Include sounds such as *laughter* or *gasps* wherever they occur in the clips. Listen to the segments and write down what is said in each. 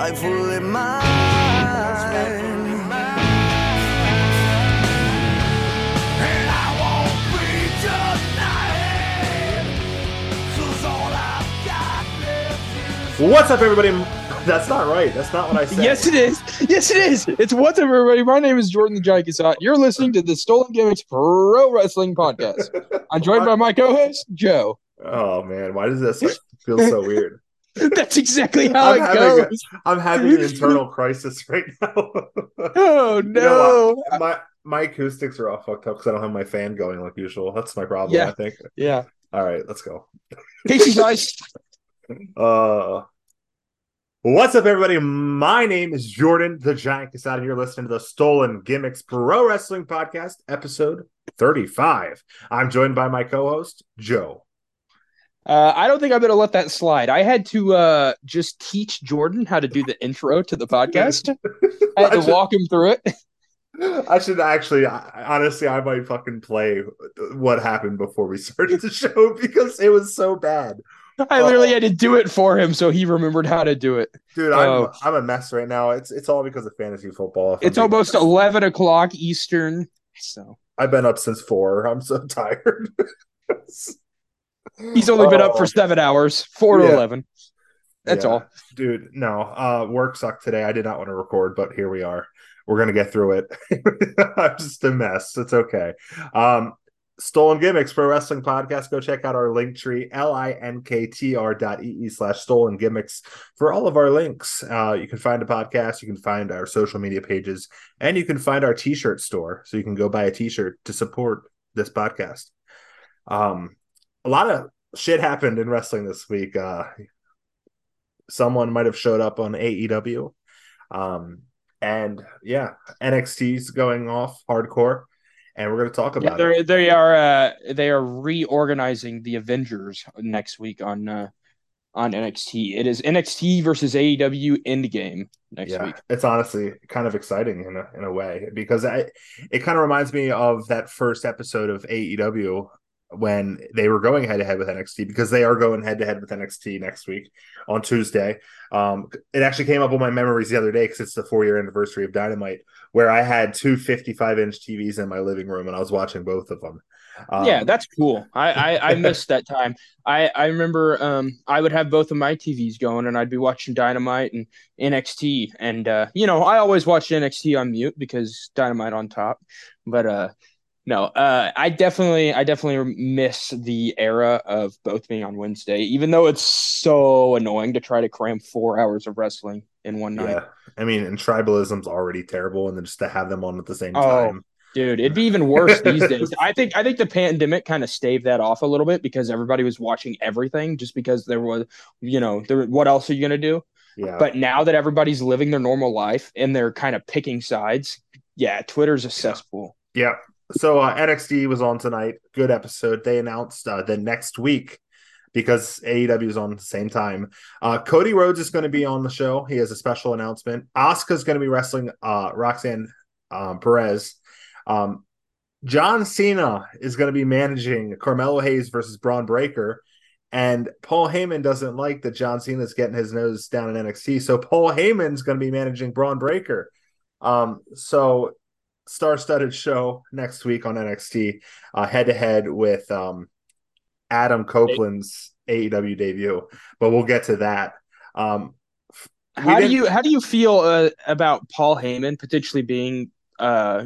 left is What's up, everybody? *laughs* That's not right. That's not what I said. Yes, it is. Yes, it is. It's what's up, everybody. My name is Jordan the Giant Casat. You're listening to the Stolen Gimmicks Pro Wrestling Podcast. I'm joined by my co-host Joe. Oh man, why does this feel so weird? *laughs* That's exactly how I'm it having goes. I'm having an *laughs* internal crisis right now. *laughs* Oh You know no! my my acoustics are all fucked up because I don't have my fan going like usual. That's my problem. Yeah. I think. Yeah, All right, let's go. Casey guys. Uh, what's up, everybody? My name is Jordan the Giant Casada. and You're listening to the Stolen Gimmicks Pro Wrestling Podcast, episode 35. I'm joined by my co-host Joe. Uh, I don't think I'm gonna let that slide. I had to uh, just teach Jordan how to do the intro to the podcast. *laughs* I had to walk him through it. *laughs* I should actually, I, honestly, I might fucking play what happened before we *laughs* started the show because it was so bad, I literally had to do it for him, so he remembered how to do it. dude. I'm Oh. I'm a mess right now. It's it's all because of fantasy football. if I'm It's being almost eleven o'clock Eastern. So I've been up since four. I'm so tired. He's only been up Oh, for seven hours, four to Yeah. eleven. That's yeah. all. dude. No, uh, work sucked today. I did not want to record, but here we are. We're gonna get through it. *laughs* I'm just a mess. It's okay. Um, Stolen Gimmicks Pro Wrestling Podcast. Go check out our link tree, L-I-N-K-T-R dot E-E slash stolen gimmicks for all of our links. Uh, you can find a podcast, you can find our social media pages, and you can find our t-shirt store. So you can go buy a t-shirt to support this podcast. Um, a lot of shit happened in wrestling this week. Uh, someone might have showed up on AEW. Um, and yeah, NXT's going off hardcore, and we're going to talk about they're, it. they are uh, they are reorganizing the Avengers next week on uh, on NXT. It is NXT versus AEW Endgame next Yeah, week. it's honestly kind of exciting in a in a way because I, it kind of reminds me of that first episode of AEW when they were going head to head with NXT because they are going head to head with NXT next week on Tuesday. Um, it actually came up on my memories the other day because it's the four year anniversary of Dynamite, where I had two 55 inch TVs in my living room and I was watching both of them. Um, yeah, that's cool. I, I I *laughs* missed that time. I I remember um I would have both of my TVs going and I'd be watching Dynamite and NXT and uh you know I always watched NXT on mute because Dynamite on top, but uh no uh I definitely I definitely miss the era of both being on Wednesday even though it's so annoying to try to cram four hours of wrestling in one night. yeah. I mean, and tribalism's already terrible, and then just to have them on at the same Oh, time. Dude, it'd be even worse *laughs* these days. I think I think the pandemic kind of staved that off a little bit because everybody was watching everything just because there was, you know, there what else are you gonna do? Yeah, But now that everybody's living their normal life and they're kind of picking sides, yeah, Twitter's a cesspool. Yeah. So uh, NXT was on tonight. Good episode. They announced uh, the next week because AEW is on the same time. Uh, Cody Rhodes is going to be on the show. He has a special announcement. Asuka's going to be wrestling uh, Roxanne um, Perez. Um, John Cena is going to be managing Carmelo Hayes versus Bron Breakker. And Paul Heyman doesn't like that John Cena's getting his nose down in NXT. So Paul Heyman's going to be managing Bron Breakker. Um, so star-studded show next week on NXT, uh, head-to-head with um, Adam Copeland's AEW debut. But we'll get to that. Um, How do you how do you feel uh, about Paul Heyman potentially being uh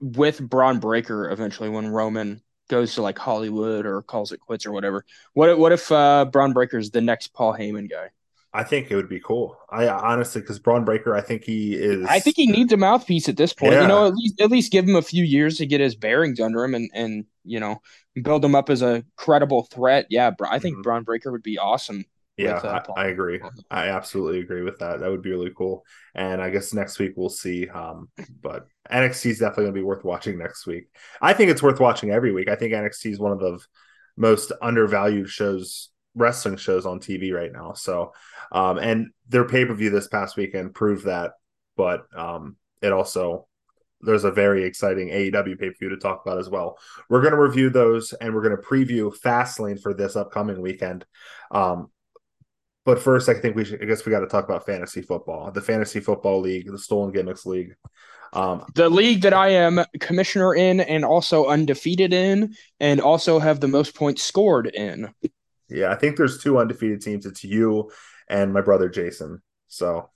with Bron Breakker eventually when Roman goes to like Hollywood or calls it quits or whatever? What if- what if uh Bron Breakker's the next Paul Heyman guy? I think it would be cool. I honestly, because Bron Breakker, I think he is. I think he needs a mouthpiece at this point. Yeah. You know, at least at least give him a few years to get his bearings under him and and you know build him up as a credible threat. Yeah, I think Mhm. Bron Breakker would be awesome. Yeah, with, uh, I, I agree. I absolutely agree with that. That would be really cool. And I guess next week we'll see. Um, but NXT is definitely going to be worth watching next week. I think it's worth watching every week. I think NXT is one of the most undervalued shows, wrestling shows on TV right now. So, um, and their pay per view this past weekend proved that. But um, it also there's a very exciting AEW pay per view to talk about as well. We're going to review those and we're going to preview Fastlane for this upcoming weekend. Um, but first, I think we should. I guess we got to talk about fantasy football, the fantasy football league, the Stolen Gimmicks League. Um, the league that I am commissioner in and also undefeated in, and also have the most points scored in. Yeah, I think there's two undefeated teams. It's you and my brother Jason. So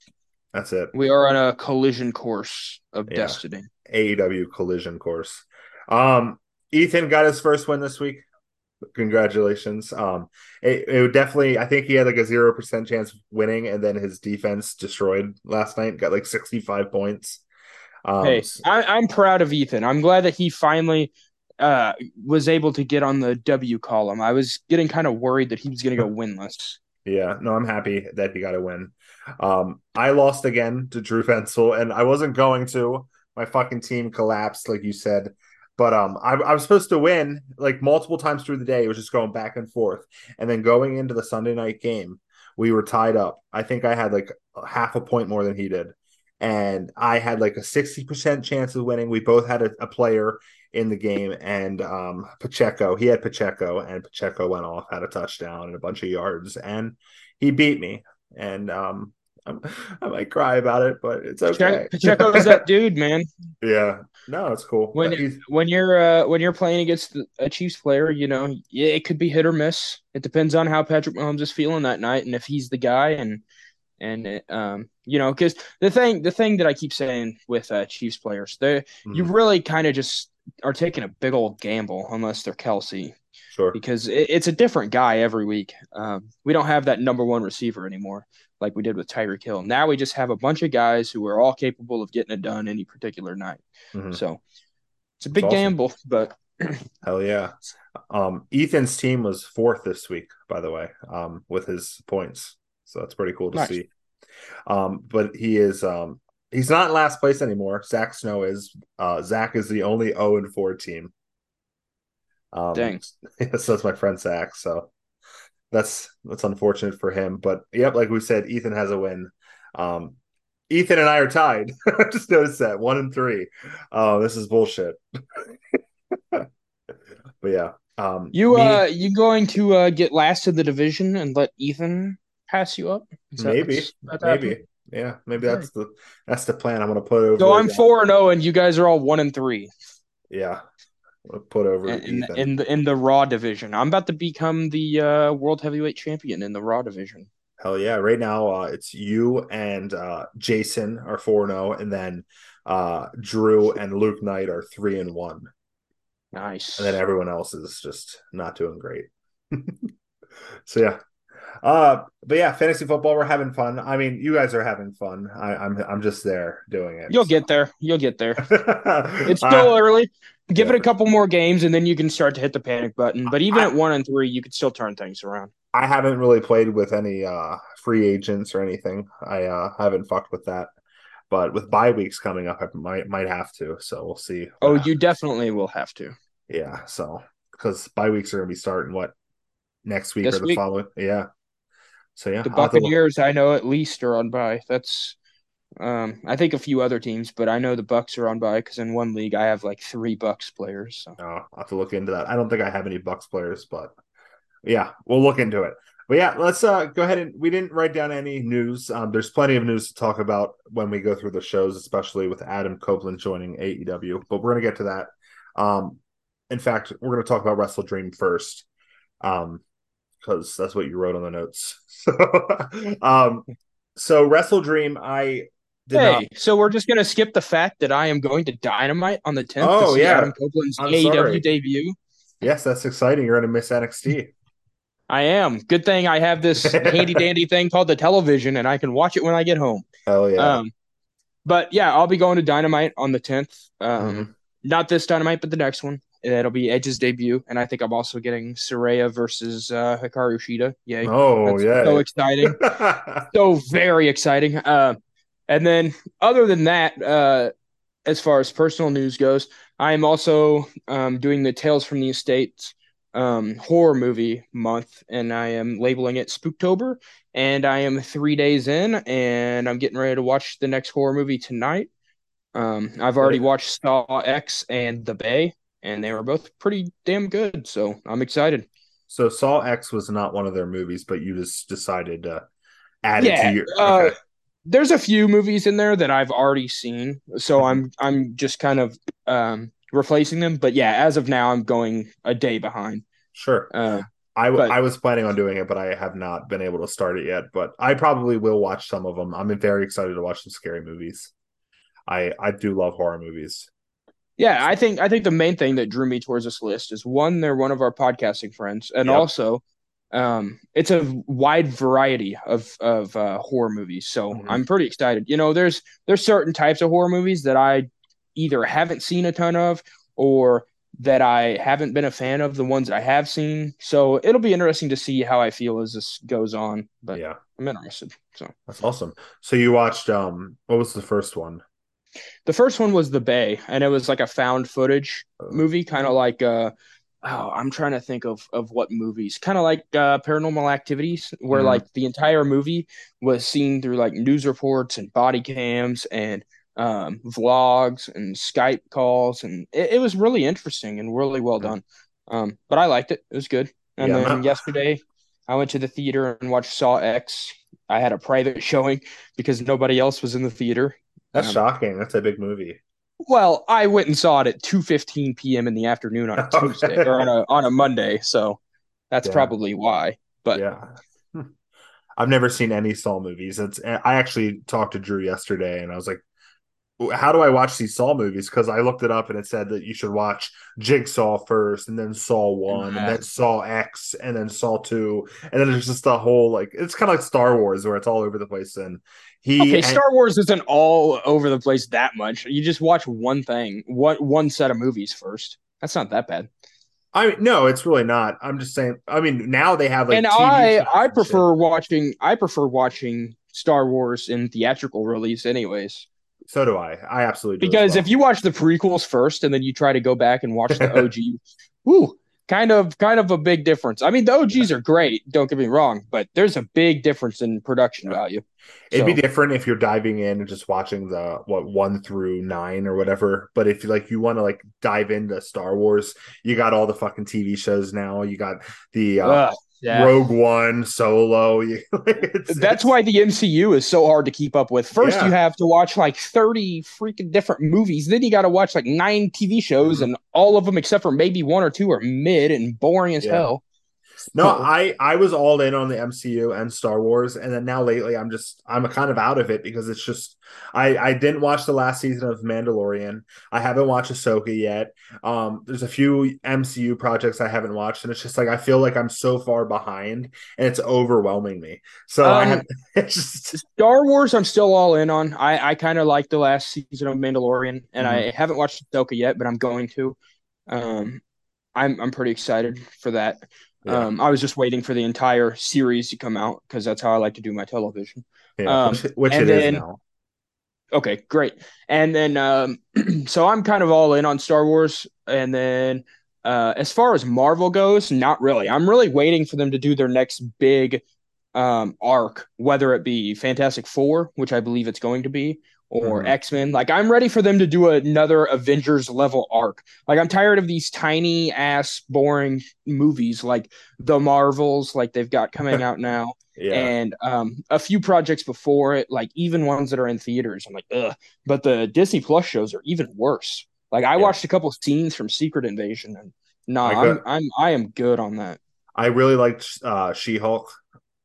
that's it. We are on a collision course of yeah. destiny. AEW collision course. Um, Ethan got his first win this week. Congratulations. Um, it, it would definitely. I think he had like a zero percent chance of winning, and then his defense destroyed last night. Got like sixty five points. Um, hey, I, am proud of Ethan. I'm glad that he finally uh, was able to get on the W column. I was getting kind of worried that he was going to go winless. Yeah, no, I'm happy that he got a win. Um, I lost again to Drew Fensel, and I wasn't going to. My fucking team collapsed, like you said. But um, I, I was supposed to win like multiple times through the day. It was just going back and forth, and then going into the Sunday night game, we were tied up. I think I had like half a point more than he did, and I had like a sixty percent chance of winning. We both had a, a player in the game, and um, Pacheco, he had Pacheco, and Pacheco went off, had a touchdown and a bunch of yards, and he beat me. And um, I'm, i might cry about it, but it's okay. Pacheco is that dude, man. *laughs* Yeah, no, it's cool. When when you're uh, when you're playing against a Chiefs player, you know, it could be hit or miss. It depends on how Patrick Mahomes is feeling that night, and if he's the guy, and and it, um, you know, because the thing the thing that I keep saying with uh, Chiefs players, they mm-hmm. you really kind of just are taking a big old gamble unless they're Kelce. Sure. Because it, it's a different guy every week. Um, we don't have that number one receiver anymore like we did with Tyreek Hill. Now we just have a bunch of guys who are all capable of getting it done any particular night. Mm-hmm. So it's a big awesome. gamble, but *clears throat* hell yeah. Um, Ethan's team was fourth this week, by the way, um, with his points. So that's pretty cool to nice. see. Um, but he is um he's not in last place anymore. Zach Snow is uh Zach is the only 0 and 4 team. Um Thanks. *laughs* so that's my friend Zach. So that's that's unfortunate for him. But yep, like we said, Ethan has a win. Um, Ethan and I are tied. *laughs* I just noticed that one and three. Oh, this is bullshit. *laughs* but yeah, um, you me, uh, you going to uh, get last in the division and let Ethan pass you up? maybe, maybe. Yeah, maybe that's the that's the plan. I'm gonna put over. So I'm four and zero, oh, and you guys are all one and three. Yeah, put over in, in, the in the Raw division. I'm about to become the uh, world heavyweight champion in the Raw division. Hell yeah! Right now, uh, it's you and uh, Jason are four zero, oh, and then uh, Drew and Luke Knight are three and one. Nice. And then everyone else is just not doing great. *laughs* so yeah, uh, but yeah, fantasy football, we're having fun. I mean, you guys are having fun. I, am I'm, I'm just there doing it. You'll so. get there. You'll get there. *laughs* it's still uh, early. Give yeah. it a couple more games, and then you can start to hit the panic button. But even I, at one and three, you could still turn things around. I haven't really played with any uh, free agents or anything. I uh, haven't fucked with that. But with bye weeks coming up, I might might have to. So we'll see. Oh, you definitely will have to. Yeah. So because bye weeks are going to be starting what next week this or the week? following. Yeah. So yeah, the Buccaneers I know at least are on bye. That's um, I think a few other teams, but I know the Bucks are on bye because in one league I have like three Bucks players. So. Oh, I'll have to look into that. I don't think I have any Bucks players, but yeah, we'll look into it. But yeah, let's uh, go ahead and we didn't write down any news. Um, there's plenty of news to talk about when we go through the shows, especially with Adam Copeland joining AEW. But we're gonna get to that. Um, in fact, we're gonna talk about WrestleDream first. Um, because that's what you wrote on the notes. *laughs* So, um, so WrestleDream, I did hey, not... so we're just gonna skip the fact that I am going to Dynamite on the 10th. Oh yeah, Adam Copeland's I'm AEW sorry. debut. Yes, that's exciting. You're gonna miss NXT. I am. Good thing I have this *laughs* handy dandy thing called the television, and I can watch it when I get home. Hell yeah. Um, but yeah, I'll be going to Dynamite on the 10th. Um, mm-hmm. Not this Dynamite, but the next one. It'll be Edge's debut, and I think I'm also getting Saraya versus uh, Hikaru Shida. Yay! Oh That's yeah, so exciting, *laughs* so very exciting. Uh, and then other than that, uh, as far as personal news goes, I am also um, doing the Tales from the Estate um, horror movie month, and I am labeling it Spooktober. And I am three days in, and I'm getting ready to watch the next horror movie tonight. Um, I've already watched Saw X and The Bay, and they were both pretty damn good. So I'm excited. So Saw X was not one of their movies, but you just decided to add Yeah, it to your. uh, There's a few movies in there that I've already seen, so. I'm I'm just kind of um replacing them. But yeah, as of now, I'm going a day behind. Sure. Uh, I, w- but- I was planning on doing it, but I have not been able to start it yet. But I probably will watch some of them. I'm very excited to watch some scary movies. I I do love horror movies. Yeah, I think I think the main thing that drew me towards this list is one, they're one of our podcasting friends, and Yep. also, um, it's a wide variety of of uh, horror movies. So Mhm. I'm pretty excited. You know, there's there's certain types of horror movies that I either haven't seen a ton of or that I haven't been a fan of. The ones that I have seen, so it'll be interesting to see how I feel as this goes on. But yeah, I'm interested. So that's awesome. So you watched um what was the first one? The first one was The Bay, and it was like a found footage movie, kind of like uh oh, I'm trying to think of of what movies, kind of like uh Paranormal Activities, where Mhm. like the entire movie was seen through like news reports and body cams and um vlogs and Skype calls, and it, it was really interesting and really well done. Um, but I liked it; it was good. And Yeah, then yesterday, I went to the theater and watched Saw X. I had a private *laughs* showing because nobody else was in the theater. That's Um, shocking. That's a big movie. Well, I went and saw it at 2:15 p.m. in the afternoon on a Okay. *laughs* Tuesday or on a on a Monday, so that's Yeah. probably why. But yeah. *laughs* I've never seen any Saw movies. It's I actually talked to Drew yesterday and I was like, how do I watch these Saw movies? Because I looked it up and it said that you should watch Jigsaw first and then Saw one and then Saw X and then Saw two. And then there's just a whole like it's kind of like Star Wars where it's all over the place. And he okay, and- Star Wars isn't all over the place that much. You just watch one thing, one one set of movies first. That's not that bad. I no, it's really not. I'm just saying. I mean, now they have like and I I and shit. prefer watching I prefer watching Star Wars in theatrical release anyways. So do I. I absolutely do Because well. if you watch the prequels first and then you try to go back and watch the *laughs* OG, whoo, kind of kind of a big difference. I mean, the OGs are great, don't get me wrong, but there's a big difference in production value. It'd be different if you're diving in and just watching the what one through nine or whatever. But if you like you want to like dive into Star Wars, you got all the fucking TV shows now. You got the uh, yeah. Rogue One, Solo. *laughs* It's, That's it's- why the MCU is so hard to keep up with. First, Yeah. you have to watch like 30 freaking different movies. Then you got to watch like nine TV shows, Mhm. and all of them, except for maybe one or two, are mid and boring as Yeah. hell. No, I I was all in on the MCU and Star Wars, and then now lately I'm just I'm kind of out of it because it's just I I didn't watch the last season of Mandalorian. I haven't watched Ahsoka yet. Um, there's a few MCU projects I haven't watched, and it's just like I feel like I'm so far behind, and it's overwhelming me. So I Um, have *laughs* it's just Star Wars, I'm still all in on. I, I kind of like the last season of Mandalorian, and I Mm-hmm. haven't watched Ahsoka yet, but I'm going to. Um, I'm I'm pretty excited for that. Yeah, Um, I was just waiting for the entire series to come out because that's how I like to do my television. yeah, um, which, which it is then- now. Okay, great. And then um *clears throat* so I'm kind of all in on Star Wars and then uh as far as Marvel goes, not really. I'm really waiting for them to do their next big um arc, whether it be Fantastic 4, which I believe it's going to be, or Mhm. X-Men. Like I'm ready for them to do another Avengers level arc. Like I'm tired of these tiny ass boring movies like The Marvels like they've got coming *laughs* out now Yeah, and um, a few projects before it, like even ones that are in theaters. I'm like, ugh. But the Disney Plus shows are even worse. Like I Yeah. watched a couple scenes from Secret Invasion, and no, I I'm I'm I am good on that. I really liked uh, She Hulk,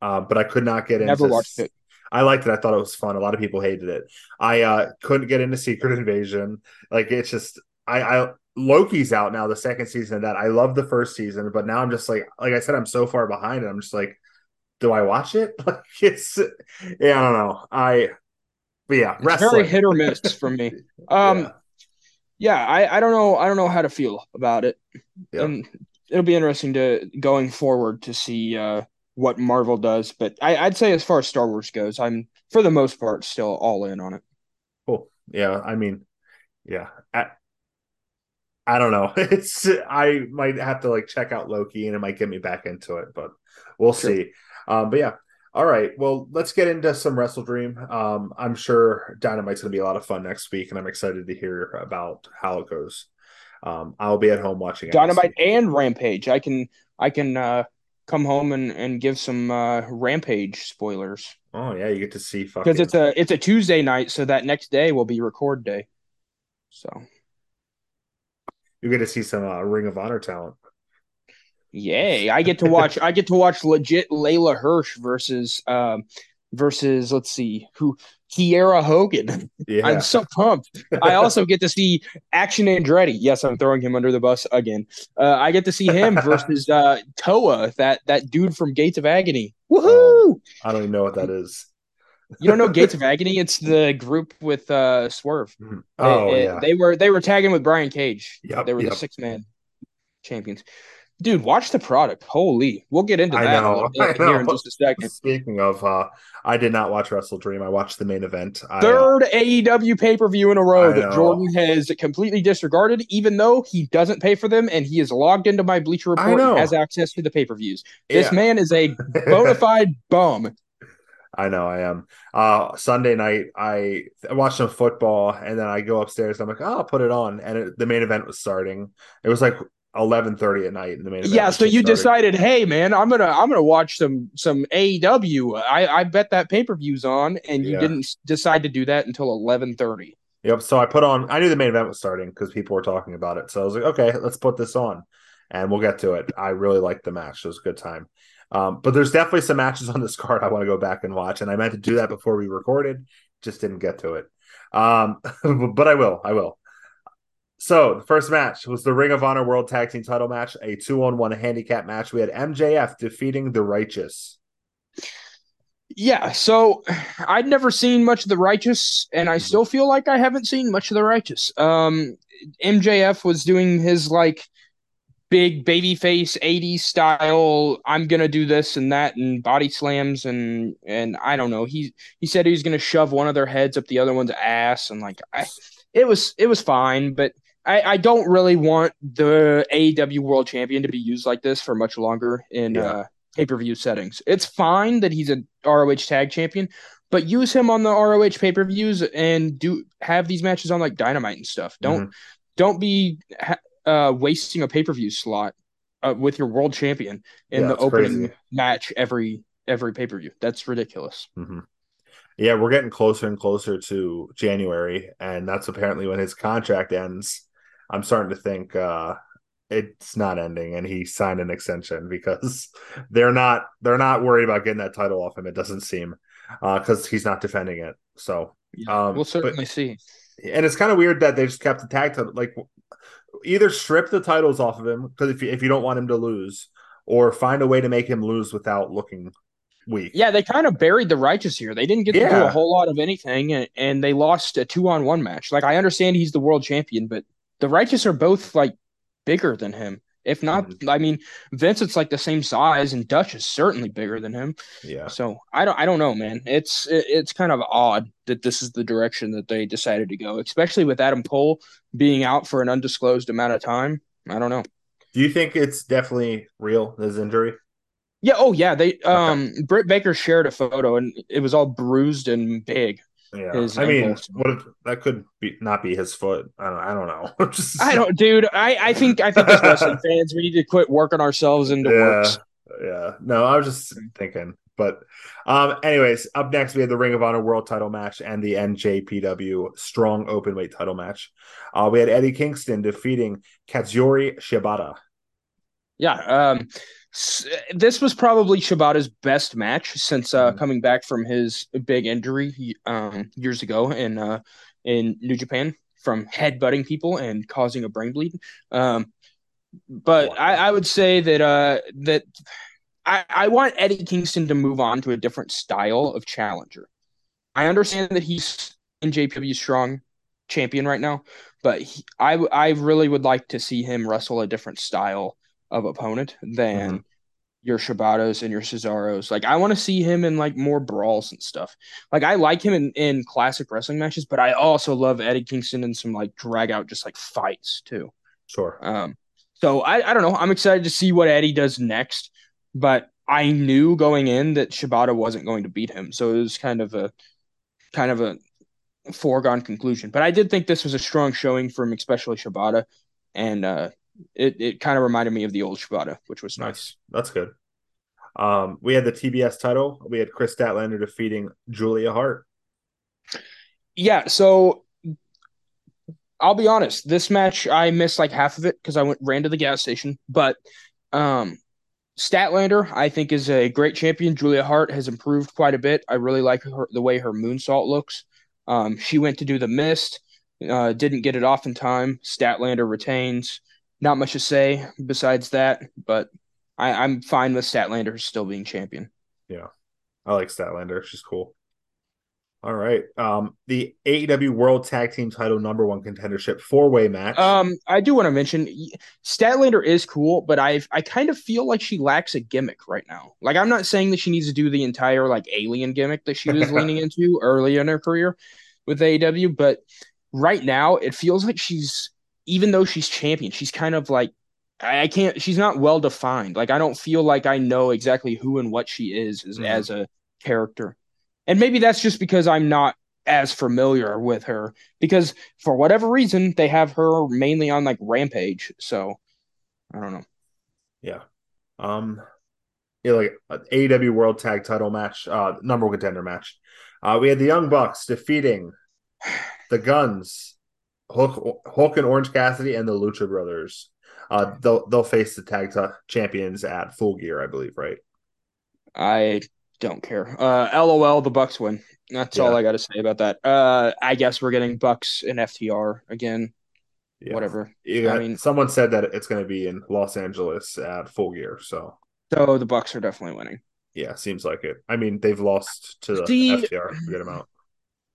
uh, but I could not get Never into. watched it. I liked it. I thought it was fun. A lot of people hated it. I uh, couldn't get into Secret Invasion. Like it's just I, I Loki's out now, the second season of that. I love the first season, but now I'm just like like I said, I'm so far behind, and I'm just like, do I watch it? *laughs* Like it's yeah, I don't know. I but yeah, very hit or miss for me. *laughs* Um, Yeah. yeah, I I don't know I don't know how to feel about it, and it'll be interesting to going forward to see uh what Marvel does. But I, I'd say as far as Star Wars goes, I'm for the most part still all in on it. Cool. Yeah, I mean, yeah. I, I don't know. *laughs* It's I might have to like check out Loki and it might get me back into it, but we'll Sure. see. Um, but yeah. All right. Well, let's get into some WrestleDream. Um, I'm sure Dynamite's going to be a lot of fun next week, and I'm excited to hear about how it goes. Um, I'll be at home watching Dynamite NXT. and Rampage. I can I can uh, come home and, and give some uh, Rampage spoilers. Oh yeah, you get to see because it's a it's a Tuesday night, so that next day will be record day. So you get to see some uh, Ring of Honor talent. Yay! I get to watch. I get to watch legit Leyla Hirsch versus um, versus let's see who Kiera Hogan. *laughs* Yeah. I'm so pumped. I also get to see Action Andretti. Yes, I'm throwing him under the bus again. Uh, I get to see him *laughs* versus uh, Toa, that that dude from Gates of Agony. Woohoo! Oh, I don't even know what that is. You don't know Gates of Agony? It's the group with uh, Swerve. Mm-hmm. Oh they, yeah. They were they were tagging with Brian Cage. Yep, they were yep. the six man champions. Dude, watch the product. Holy, we'll get into that know, *laughs* here in just a second. Speaking of, uh, I did not watch WrestleDream. I watched the main event. Third I, uh, AEW pay per view in a row that Jordan has completely disregarded, even though he doesn't pay for them and he is logged into my Bleacher Report and has access to the pay per views. This yeah. man is a *laughs* bona fide bum. I know I am. Uh, Sunday night, I watched some football, and then I go upstairs. I'm like, oh, I'll put it on, and it, the main event was starting. It was like eleven thirty at night in the main event. Yeah, so you started. decided, hey man, I'm gonna I'm gonna watch some some AEW. I I bet that pay per view's on, and you yeah. didn't decide to do that until eleven thirty. Yep. So I put on. I knew the main event was starting because people were talking about it. So I was like, okay, let's put this on, and we'll get to it. I really liked the match. It was a good time. Um, but there's definitely some matches on this *laughs* card I want to go back and watch, and I meant to do that before we recorded, just didn't get to it. Um, *laughs* but I will. I will. So the first match was the Ring of Honor World Tag Team Title match, a two-on-one handicap match. We had MJF defeating the Righteous. Yeah, so I'd never seen much of the Righteous, and I still feel like I haven't seen much of the Righteous. Um, MJF was doing his like big baby face 80s style i'm gonna do this and that and body slams and and i don't know he he said he was gonna shove one of their heads up the other one's ass and like I, it was it was fine but I, I don't really want the AEW World Champion to be used like this for much longer in yeah. uh, pay per view settings. It's fine that he's a ROH Tag Champion, but use him on the ROH pay per views and do have these matches on like Dynamite and stuff. Don't mm-hmm. don't be uh, wasting a pay per view slot uh, with your World Champion in yeah, the opening crazy. match every every pay per view. That's ridiculous. Mm-hmm. Yeah, we're getting closer and closer to January, and that's apparently when his contract ends. I'm starting to think uh, it's not ending, and he signed an extension because *laughs* they're not they're not worried about getting that title off him. It doesn't seem because uh, he's not defending it. So yeah, um, we'll certainly but, see. And it's kind of weird that they just kept the tag title. Like either strip the titles off of him because if you, if you don't want him to lose, or find a way to make him lose without looking weak. Yeah, they kind of buried the righteous here. They didn't get yeah. to do a whole lot of anything, and, and they lost a two on one match. Like I understand he's the world champion, but the righteous are both like bigger than him. If not, mm-hmm. I mean, Vincent's like the same size, and Dutch is certainly bigger than him. Yeah. So I don't, I don't know, man. It's it's kind of odd that this is the direction that they decided to go, especially with Adam Cole being out for an undisclosed amount of time. I don't know. Do you think it's definitely real his injury? Yeah. Oh, yeah. They um. Britt Baker shared a photo, and it was all bruised and big. Yeah, I mean, what if, that could be not be his foot? I don't, I don't know. *laughs* Just, I don't, dude. I, I think, I think as wrestling *laughs* fans, we need to quit working ourselves into yeah, works. Yeah, no, I was just thinking. But, um, anyways, up next we have the Ring of Honor World Title match and the NJPW Strong Openweight Title match. Uh, we had Eddie Kingston defeating Katsuyori Shibata. Yeah, um, this was probably Shibata's best match since uh, mm-hmm. coming back from his big injury um, years ago in uh, in New Japan from headbutting people and causing a brain bleed. Um, but wow. I, I, would say that uh, that I, I want Eddie Kingston to move on to a different style of challenger. I understand that he's NJPW strong champion right now, but he, I I really would like to see him wrestle a different style of opponent than mm-hmm. your Shibatas and your Cesaros. Like I want to see him in like more brawls and stuff. Like I like him in, in classic wrestling matches, but I also love Eddie Kingston in some like drag out just like fights too. Sure. Um so I, I don't know. I'm excited to see what Eddie does next. But I knew going in that Shibata wasn't going to beat him, so it was kind of a kind of a foregone conclusion. But I did think this was a strong showing from especially Shibata, and uh, it it kind of reminded me of the old Shibata, which was nice. Nice. That's good. Um, we had the TBS title. We had Kris Statlander defeating Julia Hart. Yeah, so I'll be honest, this match I missed like half of it because I went ran to the gas station. But um Statlander, I think, is a great champion. Julia Hart has improved quite a bit. I really like her the way her moonsault looks. Um, she went to do the mist, uh, didn't get it off in time. Statlander retains. Not much to say besides that, but I, I'm fine with Statlander still being champion. Yeah. I like Statlander. She's cool. All right. Um, the AEW World Tag Team Title number one contendership four way match. Um, I do want to mention Statlander is cool, but I I kind of feel like she lacks a gimmick right now. Like I'm not saying that she needs to do the entire like alien gimmick that she was *laughs* leaning into early in her career with AEW, but right now it feels like she's even though she's champion, she's kind of like I, can't she's not well defined. Like I don't feel like I know exactly who and what she is as, Mhm. as a character. And maybe that's just because I'm not as familiar with her because for whatever reason they have her mainly on like Rampage. So I don't know. yeah. Um, yeah, like uh, AEW World Tag Title match, uh, number one contender match. Uh, we had the Young Bucks defeating *sighs* the Guns, Hook, Hook and Orange Cassidy, and the Lucha Brothers. Uh, they'll they'll face the tag t- champions at Full Gear, I believe, right? I don't care. Uh, LOL, the Bucks win. That's all I got to say about that. Uh, I guess we're getting Bucks and FTR again. Yeah. Whatever. Got- I mean- someone said that it's going to be in Los Angeles at Full Gear, so So the Bucks are definitely winning. yeah, seems like it. I mean, they've lost to the See- FTR a good amount.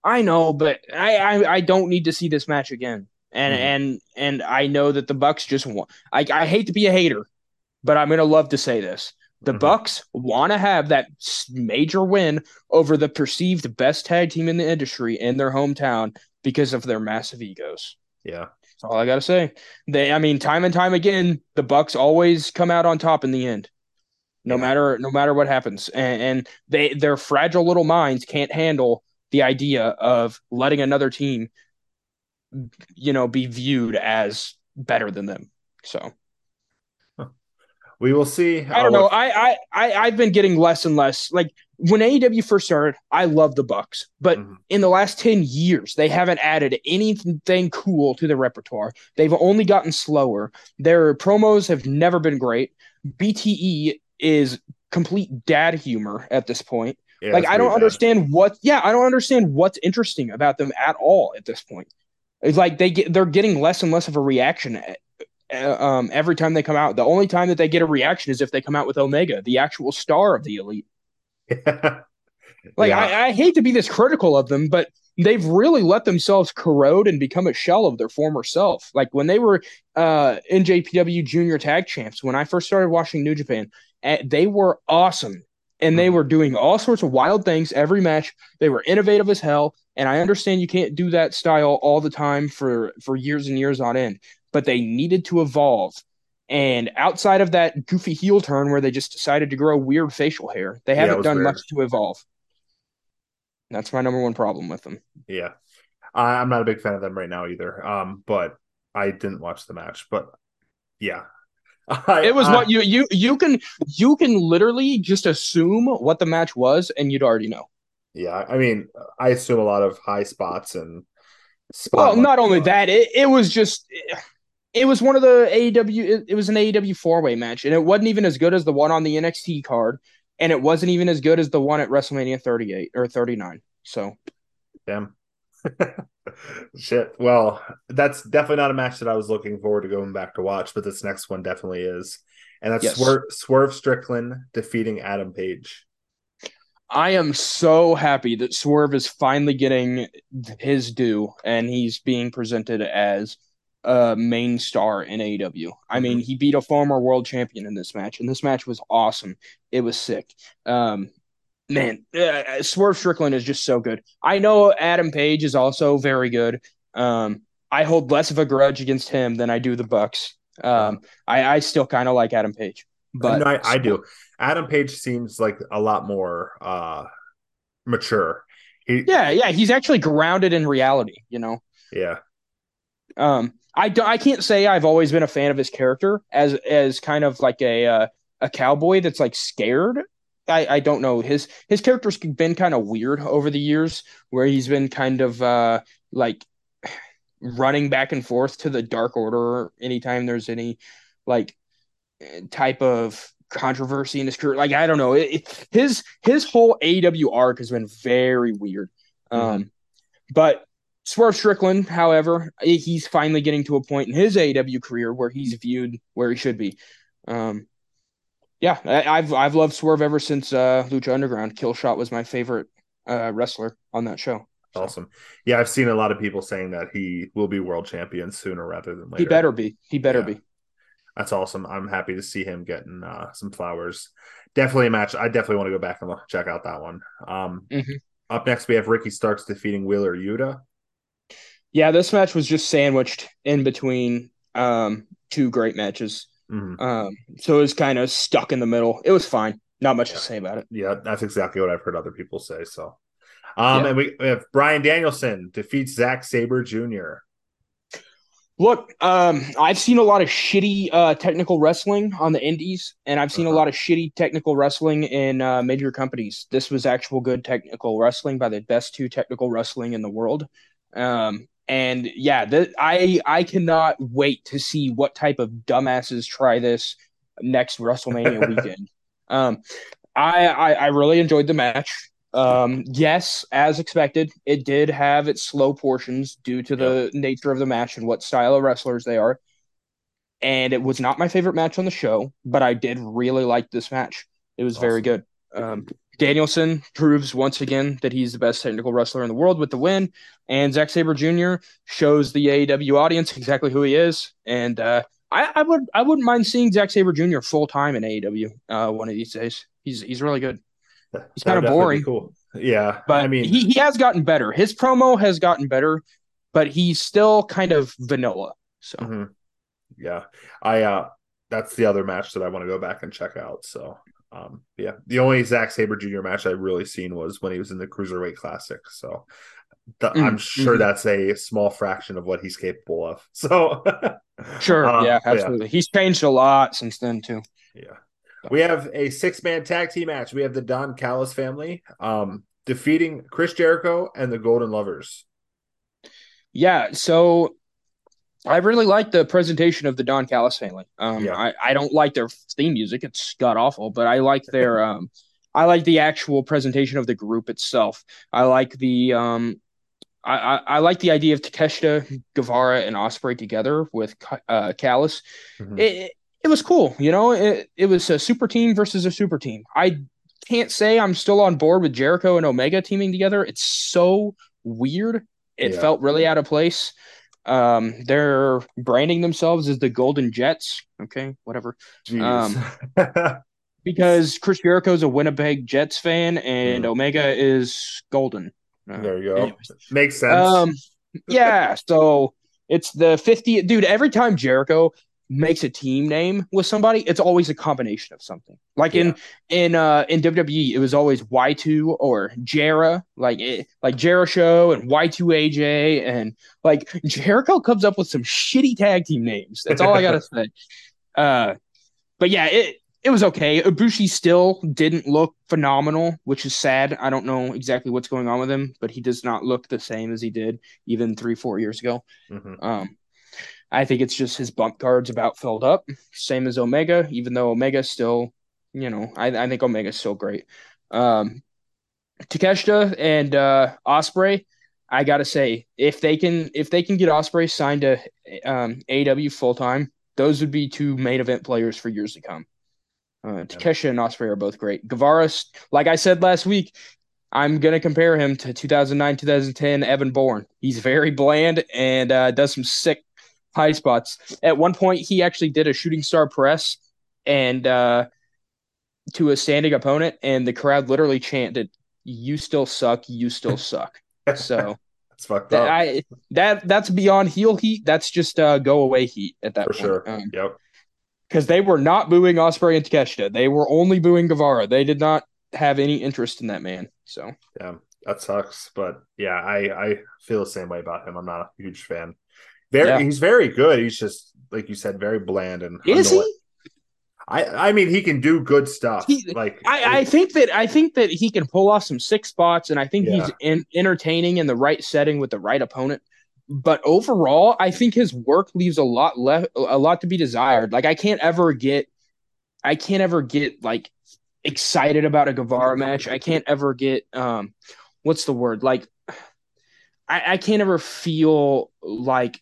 I know, but I, I I don't need to see this match again. And Mhm. and and I know that the Bucks just want. I I hate to be a hater, but I'm gonna love to say this. The Mhm. Bucks want to have that major win over the perceived best tag team in the industry in their hometown because of their massive egos. Yeah, That's all I gotta say. They, I mean, time and time again, the Bucks always come out on top in the end, no matter no matter what happens. And, and they their fragile little minds can't handle the idea of letting another team, you know, be viewed as better than them. So we will see. I don't know. I I I I've been getting less and less like when AEW first started. I love the Bucks, but Mhm. in the last ten years, they haven't added anything cool to their repertoire. They've only gotten slower. Their promos have never been great. BTE is complete dad humor at this point. Yeah, like I don't bad. understand what. Yeah, I don't understand what's interesting about them at all at this point. It's like they get they're getting less and less of a reaction uh, um, every time they come out. The only time that they get a reaction is if they come out with Omega, the actual star of the elite. *laughs* Like Yeah. I, I hate to be this critical of them, but they've really let themselves corrode and become a shell of their former self. Like when they were uh, NJPW Junior Tag Champs, when I first started watching New Japan, eh, they were awesome. And they Mhm. were doing all sorts of wild things every match. They were innovative as hell. And I understand you can't do that style all the time for for years and years on end, but they needed to evolve. And outside of that goofy heel turn where they just decided to grow weird facial hair, they haven't was done weird. much to evolve. That's my number one problem with them. Yeah, I'm not a big fan of them right now either. Um, but I didn't watch the match. But yeah, I, It was I- what you you you can you can literally just assume what the match was and you'd already know. Yeah, I mean, I assume a lot of high spots and. Well, not only that, it, it was just it was one of the AEW it, it was an AEW four way match and it wasn't even as good as the one on the NXT card and it wasn't even as good as the one at WrestleMania 38 or 39. So Damn. *laughs* Shit. Well, that's definitely not a match that I was looking forward to going back to watch, but this next one definitely is. And that's Yes. Swerve, Swerve Strickland defeating Adam Page. I am so happy that Swerve is finally getting his due and he's being presented as a main star in AEW. I mean, he beat a former world champion in this match, and this match was awesome. It was sick. Um, man, uh, Swerve Strickland is just so good. I know Adam Page is also very good. Um, I hold less of a grudge against him than I do the Bucks. Um, I, I still kind of like Adam Page. But no, I, I do. Adam Page seems like a lot more uh mature. He, Yeah, yeah, he's actually grounded in reality. You know. yeah, Um, I do, I can't say I've always been a fan of his character as as kind of like a uh, a cowboy that's like scared. I, I don't know his his character's been kind of weird over the years where he's been kind of uh like running back and forth to the Dark Order anytime there's any like type of controversy in his career. Like I don't know, it, it- his his whole AEW arc has been very weird. Um, but Swerve Strickland, however, he's finally getting to a point in his AW career where he's viewed where he should be. Um, yeah, I, I've I've loved Swerve ever since uh, Lucha Underground. Killshot was my favorite uh, wrestler on that show. So, awesome. Yeah, I've seen a lot of people saying that he will be world champion sooner rather than later. He better be. He better Yeah. be. That's awesome. I'm happy to see him getting uh, some flowers. Definitely a match. I definitely want to go back and look, check out that one. Um, Mhm. Up next, we have Ricky Starks defeating Wheeler Yuta. Yeah, this match was just sandwiched in between um, two great matches. Mhm. Um, so it was kind of stuck in the middle. It was fine. Not much Yeah. to say about it. Yeah, that's exactly what I've heard other people say. So, um, Yeah. and we, we have Bryan Danielson defeats Zack Sabre Jr. Look, um, I've seen a lot of shitty uh, technical wrestling on the indies, and I've seen Uh-huh. a lot of shitty technical wrestling in uh, major companies. This was actual good technical wrestling by the best two technical wrestling in the world. Um, and yeah, th- I I cannot wait to see what type of dumbasses try this next WrestleMania *laughs* weekend. Um, I, I I really enjoyed the match. Um, yes, as expected, it did have its slow portions due to the nature of the match and what style of wrestlers they are. And it was not my favorite match on the show, but I did really like this match. It was very good. Um, Danielson proves once again that he's the best technical wrestler in the world with the win, and Zack Sabre Jr. shows the AEW audience exactly who he is. And uh, I, I would I wouldn't mind seeing Zack Sabre Jr. full time in AEW uh, one of these days. He's he's really good. He's kinda boring. Cool. Yeah, But I mean, he, he has gotten better. His promo has gotten better, but he's still kind of vanilla. So mhm. yeah, I uh, that's the other match that I want to go back and check out. So, um, yeah, the only Zack Sabre Jr. match I've really seen was when he was in the Cruiserweight Classic. So, th- I'm Mm, sure mhm. that's a small fraction of what he's capable of. *laughs* So, sure, Uh, yeah, absolutely. He's changed a lot since then too. Yeah. We have a six man tag team match. We have the Don Callis family um, defeating Chris Jericho and the Golden Lovers. Yeah, so I really like the presentation of the Don Callis family. Um, Yeah. I, I don't like their theme music; it's god awful. But I like their *laughs* um, I like the actual presentation of the group itself. I like the um, I, I, I like the idea of Takeshita, Guevara, and Ospreay together with uh, Callis. Mhm. it, it was cool. You know, it, it was a super team versus a super team. I can't say I'm still on board with Jericho and Omega teaming together. It's so weird. It Yeah. felt really out of place. Um, they're branding themselves as the Golden Jets. Okay, whatever. Jeez. *laughs* Because Chris Jericho is a Winnipeg Jets fan and Mhm. Omega is Golden. Uh, there you go. anyways. Makes sense. Um, yeah, so it's the 50 dude. Every time Jericho makes a team name with somebody, it's always a combination of something. Like in in uh in WWE, it was always Y2 or Jera, like it, like Jericho and Y2AJ, and like Jericho comes up with some shitty tag team names. That's all I gotta *laughs* say. Uh, but yeah, it it was okay. Ibushi still didn't look phenomenal, which is sad. I don't know exactly what's going on with him, but he does not look the same as he did even three, four years ago. Mhm. Um, I think it's just his bump guard's about filled up, same as Omega, even though Omega still, you know, I, I think Omega's still great. Um, Takeshita and uh, Ospreay, I gotta say, if they can if they can get Ospreay signed to um, AW full time, those would be two main event players for years to come. Uh, Takesha and Ospreay are both great. Guevara, like I said last week, I'm gonna compare him to 2009, 2010 Evan Bourne. He's very bland and uh, does some sick high spots. At one point, he actually did a shooting star press and uh, to a standing opponent, and the crowd literally chanted, "You still suck. You still *laughs* suck." So *laughs* That's fucked up. I that that's beyond heel heat. That's just uh, go away heat at that for point. sure. Um, yep. because they were not booing Ospreay and Takeshita. They were only booing Guevara. They did not have any interest in that man. So Yeah, that sucks. But yeah, I I feel the same way about him. I'm not a huge fan. Very, Yeah. he's very good. He's just like you said, very bland and is he? I I mean, he can do good stuff. He- like I, I think that I think that he can pull off some six spots, and I think Yeah. he's in, entertaining in the right setting with the right opponent. But overall, I think his work leaves a lot left, a lot to be desired. Like I can't ever get, I can't ever get like excited about a Guevara match. I can't ever get, um, what's the word? Like, I, I can't ever feel like,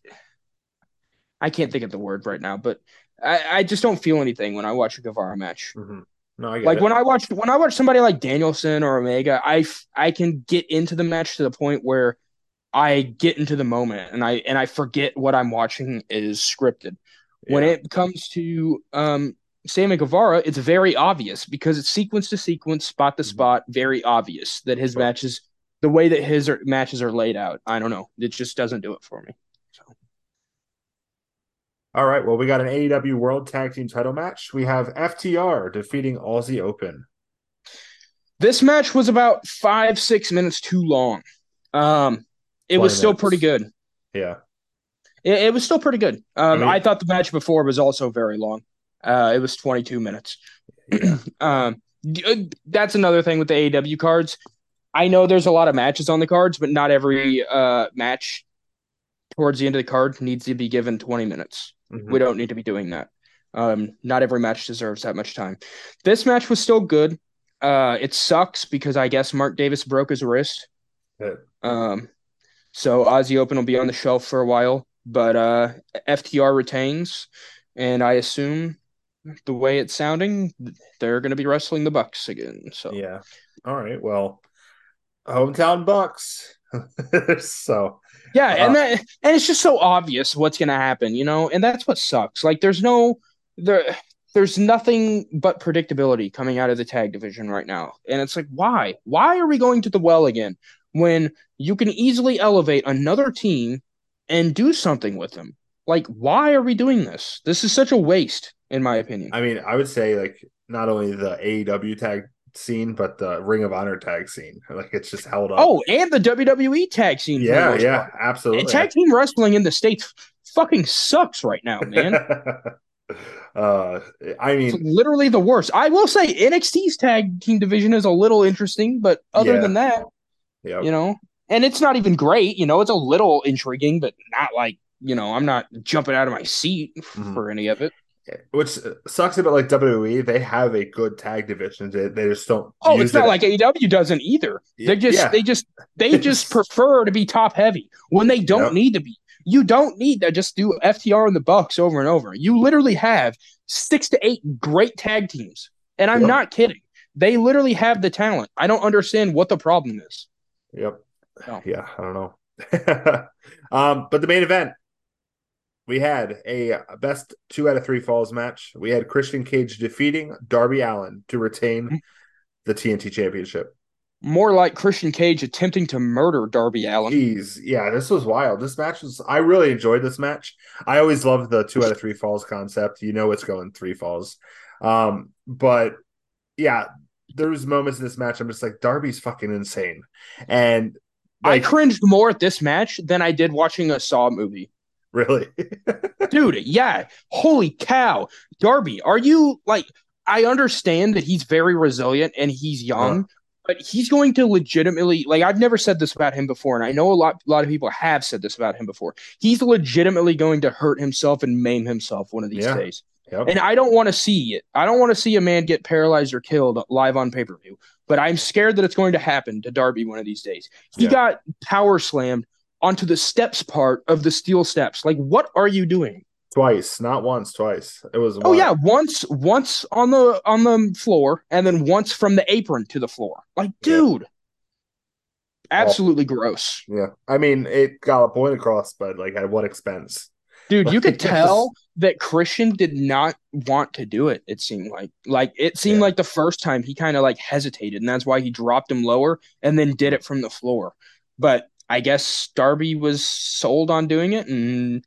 I can't think of the word right now, but I, I just don't feel anything when I watch a Guevara match Mhm. no, like it. when I watch when I watch somebody like Danielson or Omega, I f- I can get into the match to the point where I get into the moment and I and I forget what I'm watching is scripted. When it comes to um Sammy Guevara, it's very obvious because it's sequence to sequence, spot to Mhm. spot, very obvious that his matches, the way that his are, matches are laid out. I don't know, it just doesn't do it for me. So All right, well, we got an AEW World Tag Team Title match. We have FTR defeating Aussie Open. this match was about five six minutes too long. Um, it was 20 still minutes. pretty good. Yeah, It, it was still pretty good. Um, I mean- I thought the match before was also very long. Uh, it was 22 minutes. yeah, *clears throat* Um, uh, that's another thing with the AEW cards. I know there's a lot of matches on the cards, but not every uh, match towards the end of the card needs to be given 20 minutes. Mhm. We don't need to be doing that. Um, not every match deserves that much time. This match was still good. Uh, it sucks because I guess Mark Davis broke his wrist. Yeah. Um, so Aussie Open will be on the shelf for a while, but uh, FTR retains, and I assume the way it's sounding, they're going to be wrestling the Bucks again. So yeah. All right, well, hometown Bucks. *laughs* so Yeah, and Uh, that and it's just so obvious what's gonna happen, you know, and that's what sucks. Like there's no there there's nothing but predictability coming out of the tag division right now. And it's like, why? Why are we going to the well again when you can easily elevate another team and do something with them? Like, why are we doing this? This is such a waste, in my opinion. I mean, I would say like not only the AEW tag scene, but the Ring of Honor tag scene. Like it's just held up. oh, and the WWE tag scene. yeah, yeah, part. absolutely. And tag team wrestling in the States fucking sucks right now, man. *laughs* uh, I It's mean, literally the worst. I will say NXT's tag team division is a little interesting, but other Yeah. than that, yeah, you know, and it's not even great. You know, it's a little intriguing, but not like you know, I'm not jumping out of my seat Mhm. for any of it. Which sucks about like WWE. They have a good tag division. They, they just don't. Oh, it's not it. like AEW doesn't either. They just Yeah. they just they just prefer to be top heavy when they don't Yep. need to be. You don't need to just do FTR and the Bucks over and over. You literally have six to eight great tag teams. And I'm Yep. not kidding. They literally have the talent. I don't understand what the problem is. Yep. No. Yeah, I don't know. *laughs* um, but the main event, we had a best two out of three falls match. We had Christian Cage defeating Darby Allin to Mm-hmm. retain the TNT Championship. More like Christian Cage attempting to murder Darby Allin. Jeez, yeah, this was wild. This match was. I really enjoyed this match. I always loved the two out of three falls concept. You know, it's going three falls. Um, but yeah, there was moments in this match. I'm just like, Darby's fucking insane, and like, I cringed more at this match than I did watching a Saw movie. Really, *laughs* Dude, yeah. Holy cow. Darby, are you like I understand that he's very resilient and he's uh-huh. young, but he's going to legitimately like I've never said this about him before, and I know a lot a lot of people have said this about him before. He's legitimately going to hurt himself and maim himself one of these Yeah. days. yep. And I don't want to see it. I don't want to see a man get paralyzed or killed live on pay per view. But I'm scared that it's going to happen to Darby one of these days. He Yeah. got power slammed onto the steps part of the steel steps. Like, what are you doing? twice, not once, twice. It was. Oh one- yeah, once once on the on the floor, and then once from the apron to the floor. Like, Yeah. dude, absolutely gross. yeah. I mean, it got a point across, but like at what expense? Dude, you could *laughs* tell that Christian did not want to do it. It seemed like, like it seemed Yeah. like the first time he kind of like hesitated, and that's why he dropped him lower and then did it from the floor. But I guess Darby was sold on doing it and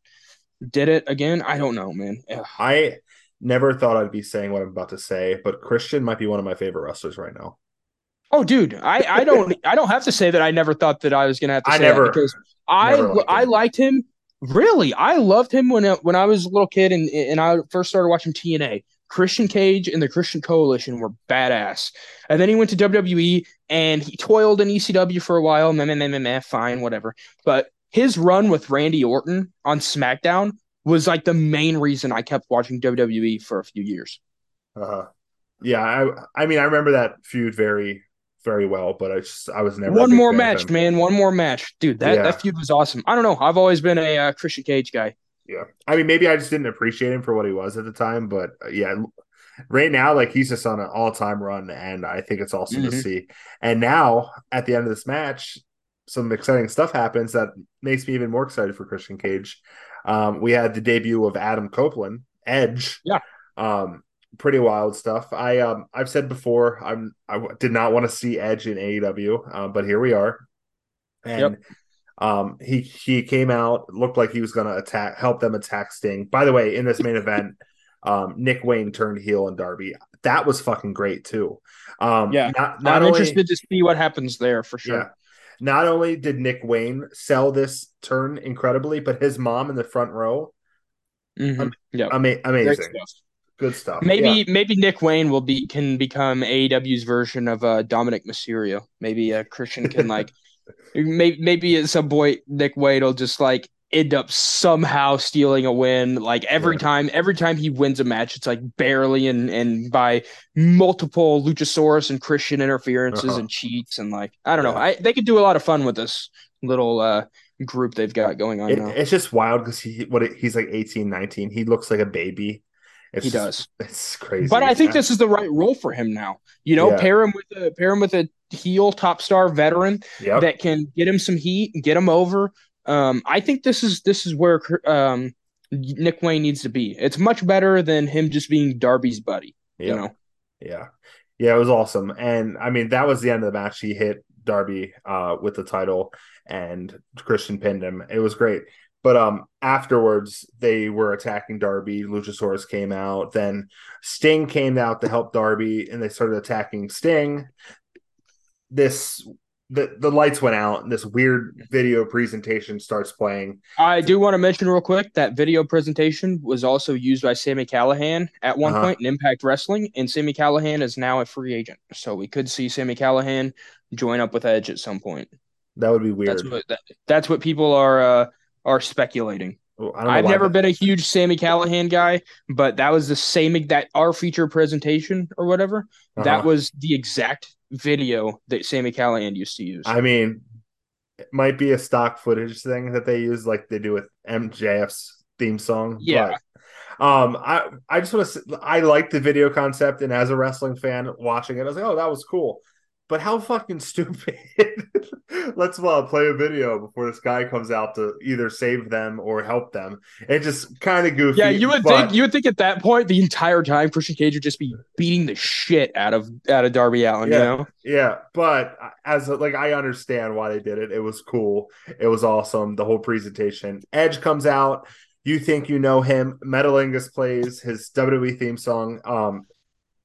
did it again. I don't know, man. Ugh. I never thought I'd be saying what I'm about to say, but Christian might be one of my favorite wrestlers right now. Oh, dude, I, I don't *laughs* I don't have to say that I never thought that I was gonna have to I say never- because I never liked I him. liked him really. I loved him when I- when I was a little kid and and I first started watching TNA. Christian Cage and the Christian Coalition were badass, and then he went to WWE and he toiled in ECW for a while. Meh, meh, meh, meh, meh, fine, whatever. But his run with Randy Orton on SmackDown was like the main reason I kept watching WWE for a few years. Uh-huh. yeah, I I mean I remember that feud very very well, but I just I was never One more match, man. One more match, dude. That Yeah. that feud was awesome. I don't know. I've always been a uh, Christian Cage guy. Yeah, I mean maybe I just didn't appreciate him for what he was at the time, but uh, yeah, right now like he's just on an all time run, and I think it's awesome to Mhm. see. And now at the end of this match, some exciting stuff happens that makes me even more excited for Christian Cage. Um, we had the debut of Adam Copeland, Edge. Yeah. Um, pretty wild stuff. I um I've said before I'm I w- did not want to see Edge in AEW, uh, but here we are. And Yep. Um he he came out looked like he was going to attack help them attack Sting. By the way, in this main event, um Nick Wayne turned heel on Darby. That was fucking great too. Um Yeah. not, not I'm only, interested to see what happens there for sure. yeah. Not only did Nick Wayne sell this turn incredibly, but his mom in the front row, Mhm. Yeah. ama- amazing. stuff. Good stuff. Maybe Yeah. maybe Nick Wayne will be can become AEW's version of uh, Dominik Mysterio. Maybe uh, Christian can *laughs* like maybe maybe at some point Nick Wayne will just like end up somehow stealing a win. Like every Yeah. time every time he wins a match, it's like barely and and by multiple Luchasaurus and Christian interferences Uh-huh. and cheats and like I don't know. I they could do a lot of fun with this little uh group they've got going on It- now. it's just wild because he what it, he's like 18, 19. He looks like a baby. It's He just- does. *laughs* It's crazy. But I think this is the right role for him now. You know, Yeah. pair him with a pair him with a heel top star veteran Yep. that can get him some heat and get him over. Um, I think this is this is where um, Nick Wayne needs to be. It's much better than him just being Darby's buddy. You know, Yeah. Yeah, it was awesome. And I mean, that was the end of the match. He hit Darby uh with the title and Christian pinned him. It was great. But um afterwards they were attacking Darby. Luchasaurus came out. Then Sting came out to help Darby and they started attacking Sting. This the, the lights went out and this weird video presentation starts playing. I do want to mention real quick that video presentation was also used by Sami Callihan at one Uh-huh. point in Impact Wrestling, and Sami Callihan is now a free agent. So we could see Sami Callihan join up with Edge at some point. That would be weird. That's what that, that's what people are uh, are speculating. Know I've never that- been a huge Sami Callihan guy, but that was the same that our feature presentation or whatever. That Uh-huh. was the exact video that Sami Callihan used to use. I mean, it might be a stock footage thing that they use, like they do with MJF's theme song. Yeah. But, um, I I just want to. I like the video concept, and as a wrestling fan, watching it, I was like, oh, that was cool. But how fucking *laughs* stupid! Let's well play a video before this guy comes out to either save them or help them. It just kind of goofy. yeah, you would but- think you would think at that point the entire time Christian Cage would just be beating the shit out of out of Darby Allin. Yeah. You know, Yeah, but as a, like I understand why they did it. It was cool. It was awesome. The whole presentation. Edge comes out. You think you know him. Metalingus plays his WWE theme song. Um,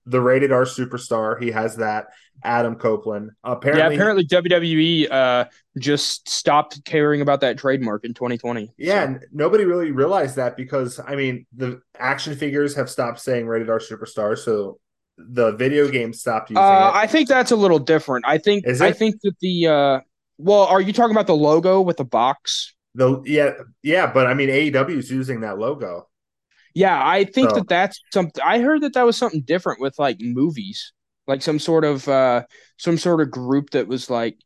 the rated R superstar. He has that. Adam Copeland. Apparently, yeah. Apparently WWE uh just stopped caring about that trademark in 2020. Yeah, So- and nobody really realized that because I mean the action figures have stopped saying rated R superstar, so the video game stopped using Uh. I think that's a little different. I think I think that the uh, well, are you talking about the logo with the box? The yeah, yeah, but I mean AEW is using that logo. Yeah, I think So- that that's something. I heard that that was something different with like movies, like some sort of uh, some sort of group that was like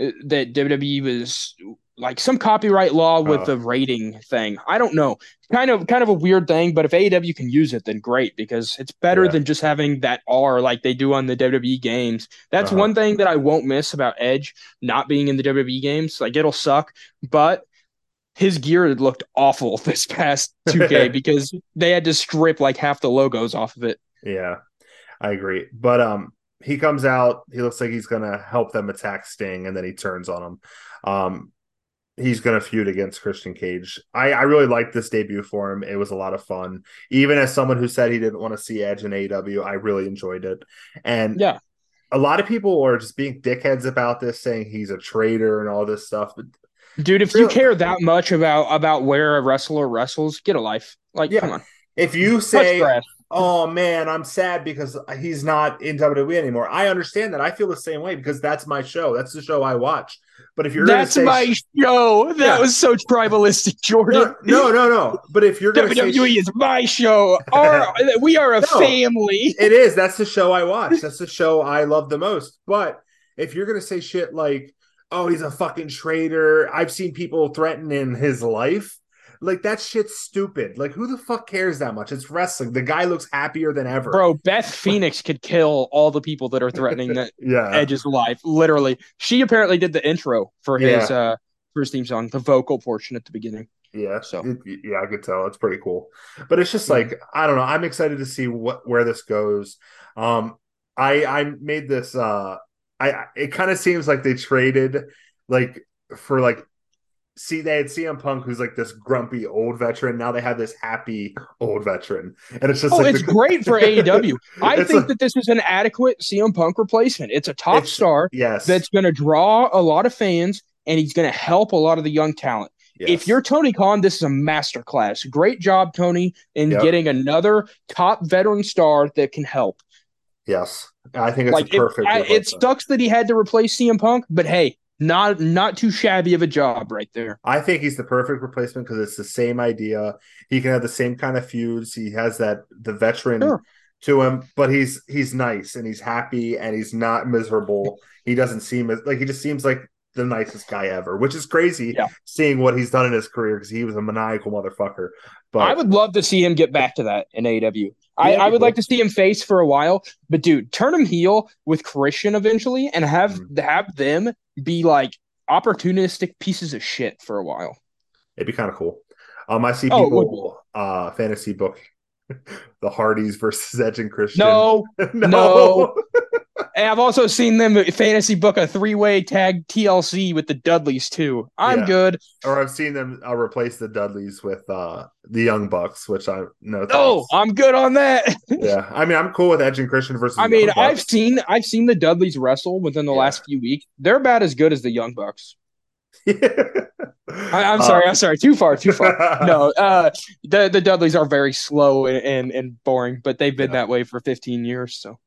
uh, that WWE was like some copyright law with Oh. the rating thing. I don't know, kind of kind of a weird thing. But if AEW can use it, then great because it's better Yeah. than just having that R like they do on the WWE games. That's Uh-huh. one thing that I won't miss about Edge not being in the WWE games. Like it'll suck, but his gear had looked awful *laughs* this past 2K *laughs* because they had to strip like half the logos off of it. Yeah, I agree. But um, he comes out. He looks like he's gonna help them attack Sting, and then he turns on him. Um, he's to feud against Christian Cage. I, I really liked this debut for him. It was a lot of fun. Even as someone who said he didn't want to see Edge in AEW, I really enjoyed it. And Yeah. a lot of people are just being dickheads about this, saying he's a traitor and all this stuff. But Dude, if you care that much about about where a wrestler wrestles, get a life. Like, Yeah. come on. if you say. "Oh man, I'm sad because he's not in WWE anymore," I understand that. I feel the same way because that's my show. That's the show I watch. But if you're That's say, my show. That Yeah. was so tribalistic, Jordan. no, no, no, no. But if you're gonna say WWE is my show. Our, *laughs* we are a No. family. It is. That's the show I watch. That's the show I love the most. But if you're gonna say shit like, "Oh, he's a fucking traitor," I've seen people threatening his life. Like that shit's stupid. Like who the fuck cares that much? It's wrestling. The guy looks happier than ever. Bro, Beth Phoenix could kill all the people that are threatening *laughs* that Yeah. Edge's life. Literally. She apparently did the intro for his uh for his theme song, the vocal portion at the beginning. Yeah. So. It- yeah, I could tell. It's pretty cool. But it's just like I don't know. I'm excited to see what where this goes. Um I I made this uh I- it kind of seems like they traded like for like see they had CM Punk who's like this grumpy old veteran. Now they have this happy old veteran. And it's just Oh, like it's the- great for *laughs* AEW. I It's think like- that this is an adequate CM Punk replacement. It's a top It's- star Yes. that's going to draw a lot of fans and he's going to help a lot of the young talent. yes. If you're Tony Khan, this is a masterclass. Great job, Tony, in Yep. getting another top veteran star that can help. yes. I think it's like a it, perfect I, it sucks that he had to replace CM Punk, but hey, not not too shabby of a job right there. I think he's the perfect replacement because it's the same idea. He can have the same kind of feuds. He has that the veteran Sure. to him, but he's he's nice and he's happy and he's not miserable. He doesn't seem as like he just seems like the nicest guy ever, which is crazy Yeah. seeing what he's done in his career because he was a maniacal motherfucker. But I would love to see him get back to that in AEW. I, I would like to see him face for a while, but dude, turn him heel with Christian eventually, and have Mhm. have them be like opportunistic pieces of shit for a while. it'd be kind of cool. Um, I see people Oh, people uh fantasy book *laughs* the Hardys versus Edge and Christian. No, *laughs* no, No. And I've also seen them fantasy book a three way tag TLC with the Dudleys too. I'm Yeah. good. or I've seen them uh, replace the Dudleys with uh the Young Bucks, which I no. Oh. I'm good on that. *laughs* yeah. I mean, I'm cool with Edge and Christian versus. I mean, I've seen I've seen the Dudleys wrestle within the Yeah. last few weeks. They're about as good as the Young Bucks. *laughs* I, I'm Uh, sorry, I'm sorry, too far, too far. *laughs* no, uh, the the Dudleys are very slow and, and, and boring, but they've been Yeah. that way for 15 years. So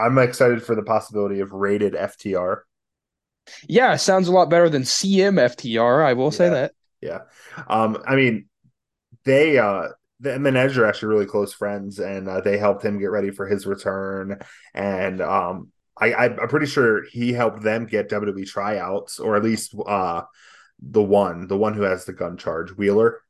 I'm excited for the possibility of rated FTR. yeah, sounds a lot better than CMFTR. I will say that. Yeah. Um, I mean, they uh them and Edge are actually really close friends, and uh, they helped him get ready for his return. And um, I, I I'm pretty sure he helped them get WWE tryouts, or at least uh the one, the one who has the gun charge, Wheeler.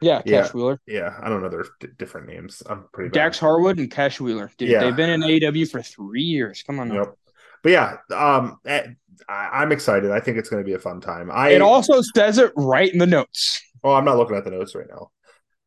Yeah, Yeah. Cash Wheeler, Yeah, I don't know their d- different names. I'm pretty bad. Dax Harwood, and Cash Wheeler. Dude, Yeah. they've been in AEW for three years. Come on. Yep. But yeah, um, eh, I, I'm excited. I think it's going to be a fun time. I It also says it right in the notes. Oh, I'm not looking at the notes right now.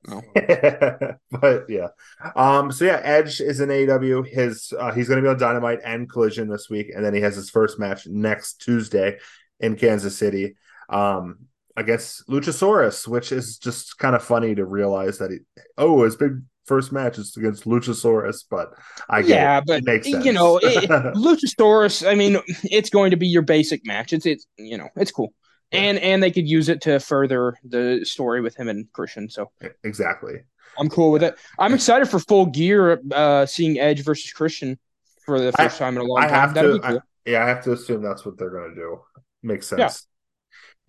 Oh. *laughs* but yeah. Um, so yeah, Edge is in AEW. His uh, he's gonna be on Dynamite and Collision this week, and then he has his first match next Tuesday in Kansas City. Um against Luchasaurus, which is just kind of funny to realize that he oh his big first match is against Luchasaurus, but I get Yeah, it. but it you know, it- *laughs* Luchasaurus. I mean, it's going to be your basic match. It's it's you know, it's cool, Yeah. and and they could use it to further the story with him and Christian. So exactly. I'm cool with it. I'm excited for full gear. Uh, seeing Edge versus Christian for the I- first time in a long I time. have That'd to cool. I, yeah, I have to assume that's what they're gonna do. Makes sense.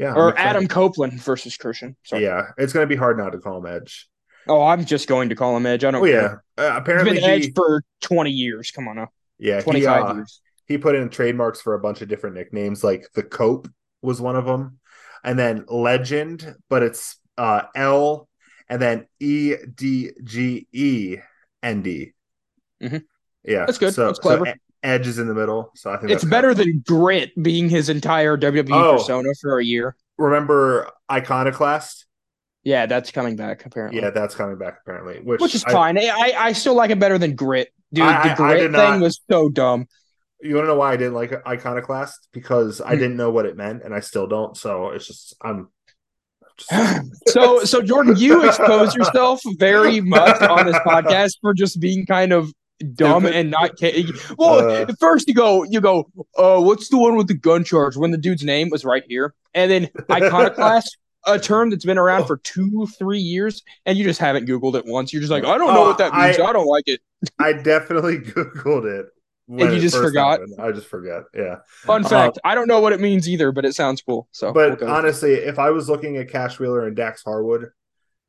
Yeah. Or. Adam Copeland versus Christian. Sorry. Yeah, it's gonna be hard not to call him Edge. Oh, I'm just going to call him Edge. I don't. Oh yeah, uh, He's apparently been Edge he, for 20 years. Come on now, yeah he, 25 uh, years. he put in trademarks for a bunch of different nicknames, like the Cope was one of them, and then Legend, but it's uh L and then E D G E N D. Mhm. Yeah, That's good. So, That's clever. so E- Edge is in the middle, so I think It's better than Grit being his entire WWE Oh. persona for a year. Remember Iconoclast? Yeah, that's coming back apparently. Yeah, that's coming back apparently, which, which is I- fine. I, I still like it better than Grit. Dude, I- I- the Grit thing not- was so dumb. You want to know why I didn't like Iconoclast? Because I Hmm. didn't know what it meant, and I still don't. So it's just I'm *laughs* so so Jordan, you expose yourself very *laughs* much on this podcast for just being kind of dumb and not ca- well Uh. first you go you go uh what's the one with the gun charge when the dude's name was right here and then iconoclast a term that's been around for two three years and you just haven't googled it once you're just like i don't know Oh, what that means I- I, don't like it I definitely *laughs* googled it. And you it just forgot? happened. I just forget. Yeah. fun Uh, fact i don't know what it means either but it sounds cool so we'll But honestly, if I was looking at Cash Wheeler and Dax Harwood,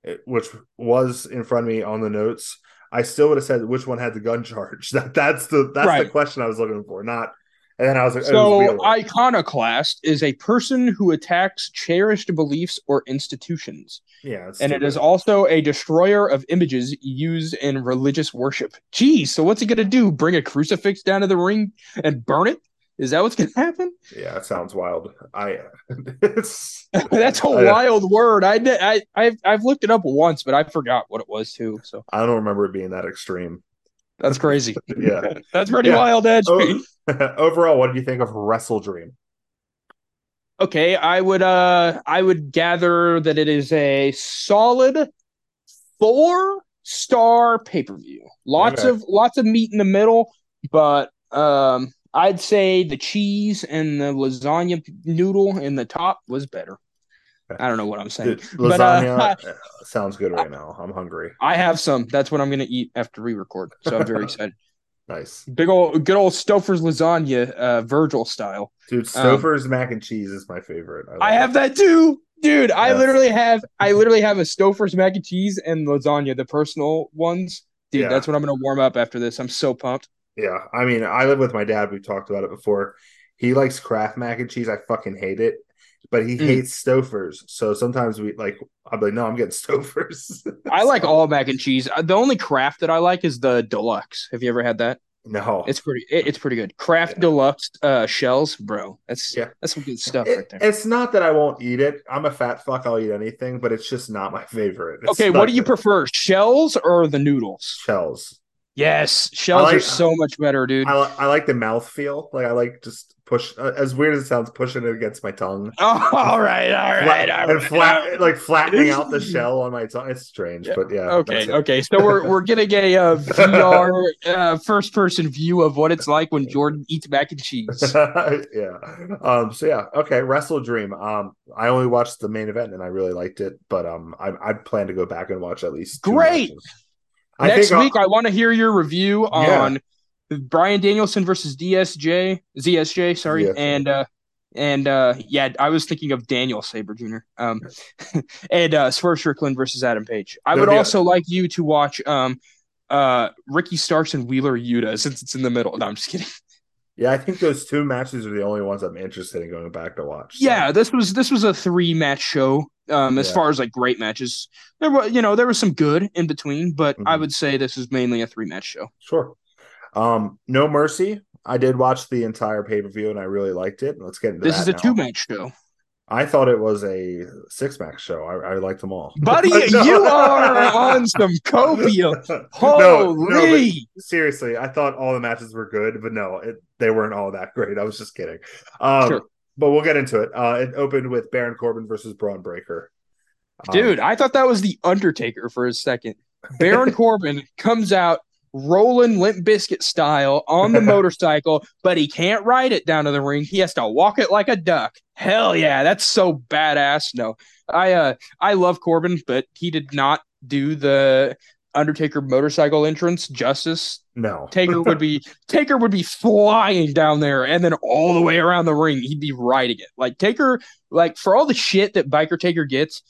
it- which was in front of me on the notes, I still would have said which one had the gun *laughs* charge. That that's the that's the question I was looking for. Not, and then I was like, it was So, iconoclast is a person who attacks cherished beliefs or institutions, yeah, and it is also a destroyer of images used in religious worship. Geez, so what's he gonna do? Bring a crucifix down to the ring and burn it? Is that what's gonna happen? yeah, it sounds wild. I it's *laughs* *laughs* That's a I- wild word. I, I I've I've looked it up once, but I forgot what it was too. So I don't remember it being that extreme. that's crazy. *laughs* Yeah. that's pretty Yeah. wild, Edge. Oh, overall, what do you think of WrestleDream? Okay, I would uh I would gather that it is a solid four star pay-per-view. Lots Okay. of lots of meat in the middle, but um I'd say the cheese and the lasagna noodle in the top was better. I don't know what I'm saying. Dude, But, uh, lasagna *laughs* uh, sounds good right now. I'm hungry. I have some. That's what I'm gonna eat after we record. So I'm very *laughs* excited. Nice, Big old good old Stouffer's lasagna, uh Virgil style. dude. Stouffer's mac and cheese is my favorite. Um, I have that too, dude. I Yes. literally have I *laughs* literally have a Stouffer's mac and cheese and lasagna, the personal ones. Dude, Yeah. that's what I'm gonna warm up after this. I'm so pumped. Yeah, I mean, I live with my dad. We've talked about it before. He likes Kraft mac and cheese. I fucking hate it, but he Mm. hates Stouffer's. So sometimes we like. I'm like, no, I'm getting *laughs* Stouffer's. I like all mac and cheese. Uh, The only Kraft that I like is the deluxe. Have you ever had that? no, It's pretty. It, it's pretty good. Kraft Yeah. deluxe uh, shells, bro. That's Yeah. that's some good stuff It- right there. it's not that I won't eat it. I'm a fat fuck. I'll eat anything, but it's just not my favorite. It's Okay, what do you prefer, shells or the noodles? Shells. Yes, shells like- are so much better, dude. I, I like the mouth feel. Like I like just push. Uh, as weird as it sounds, pushing it against my tongue. *laughs* oh, all right, all right, all and right. flat, like flattening out the *laughs* shell on my tongue. It's strange, Yeah. but yeah. Okay, okay. So we're we're getting a uh, VR *laughs* uh, first person view of what it's like when Jordan eats mac and cheese. yeah. Um. So yeah. Okay. WrestleDream. Um. I only watched the main event and I really liked it, but um, I I plan to go back and watch at least. Great. matches. I Next think I'll- week, I want to hear your review Yeah. on Bryan Danielson versus DSJ, ZSJ, sorry, and uh, and uh, yeah, I was thinking of Daniel Saber Jr. Um, *laughs* and uh, Swerve Strickland versus Adam Page. I would also like you to watch um, uh, Ricky Starks and Wheeler Yuta *laughs* since it's in the middle. No, I'm just kidding. Yeah, I think those two matches are the only ones I'm interested in going back to watch. So, Yeah, this was this was a three match show. Um, as Yeah. far as like great matches, there were you know there was some good in between, but I Mhm. would say this is mainly a three match show. Sure. Um. No Mercy. I did watch the entire pay per view and I really liked it. Let's get into This is a two match show. I thought it was a six max show. I, I liked them all. Buddy, *laughs* No. you are on some copium. *laughs* No, Holy! no, but seriously, I thought all the matches were good, but no, it, they weren't all that great. I was just kidding. Um, Sure. But we'll get into it. Uh, it opened with Baron Corbin versus Bron Breakker. Um, Dude, I thought that was the Undertaker for a second. Baron *laughs* Corbin comes out rolling Limp Bizkit style on the *laughs* motorcycle, but he can't ride it down to the ring. He has to walk it like a duck. Hell yeah, that's so badass. No, I uh I love Corbin, but he did not do the Undertaker motorcycle entrance justice. no, Taker would be *laughs* Taker would be flying down there and then all the way around the ring he'd be riding it. Like Taker, like for all the shit that Biker Taker gets,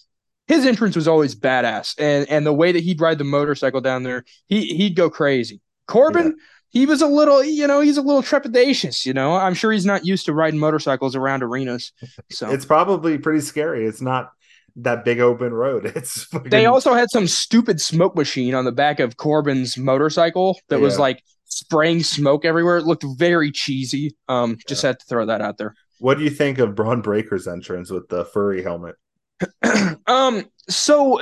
his entrance was always badass. And and the way that he'd ride the motorcycle down there, he he'd go crazy. Corbin, he was a little, you know, he's a little trepidatious, you know. I'm sure he's not used to riding motorcycles around arenas. So it's probably pretty scary. It's not that big open road. *laughs* It's fucking, They also had some stupid smoke machine on the back of Corbin's motorcycle that was like spraying smoke everywhere. It looked very cheesy. Um, just had to throw that out there. What do you think of Bron Breakker's entrance with the furry helmet? *clears throat* um, so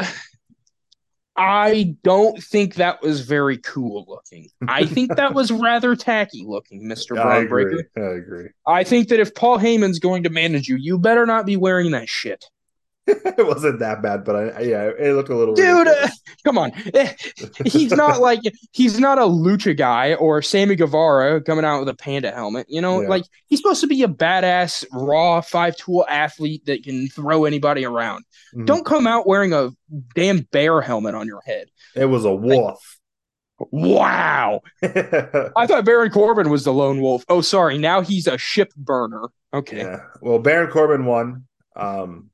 I don't think that was very cool looking. I think that was *laughs* rather tacky looking, I Bron. Breakker. I agree. I think that if Paul Heyman's going to manage you, you better not be wearing that shit. *laughs* it wasn't that bad, but I yeah, it looked a little. Dude, uh, *laughs* come on. *laughs* He's not like he's not a lucha guy or Sammy Guevara coming out with a panda helmet. You know, Yeah. like he's supposed to be a badass, raw, five tool athlete that can throw anybody around. Mhm. Don't come out wearing a damn bear helmet on your head. It was a wolf. Wow. I thought Baron Corbin was the lone wolf. Oh, sorry. Now he's a ship burner. Okay. yeah. Well, Baron Corbin won. Um,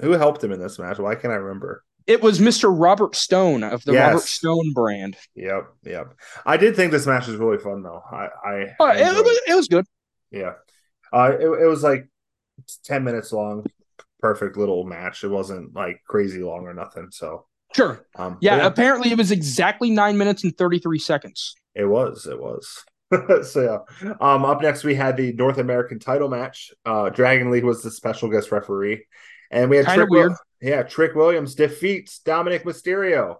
who helped him in this match? Why can't I remember? It was Mr. Robert Stone of the Yes. Robert Stone brand. Yep, yep. I did think this match was really fun though. I, I, Oh, I it, enjoyed was, it was good. Yeah. Uh, it, it was like 10 minutes long. Perfect little match. It wasn't like crazy long or nothing. So, Sure. um, Yeah, but apparently it was exactly nine minutes and 33 seconds. it was. It was. *laughs* so, yeah. Um, up next, we had the North American title match. Uh, Dragon Lee was the special guest referee. And we had Trick Wil- weird. yeah, Trick Williams defeats Dominik Mysterio.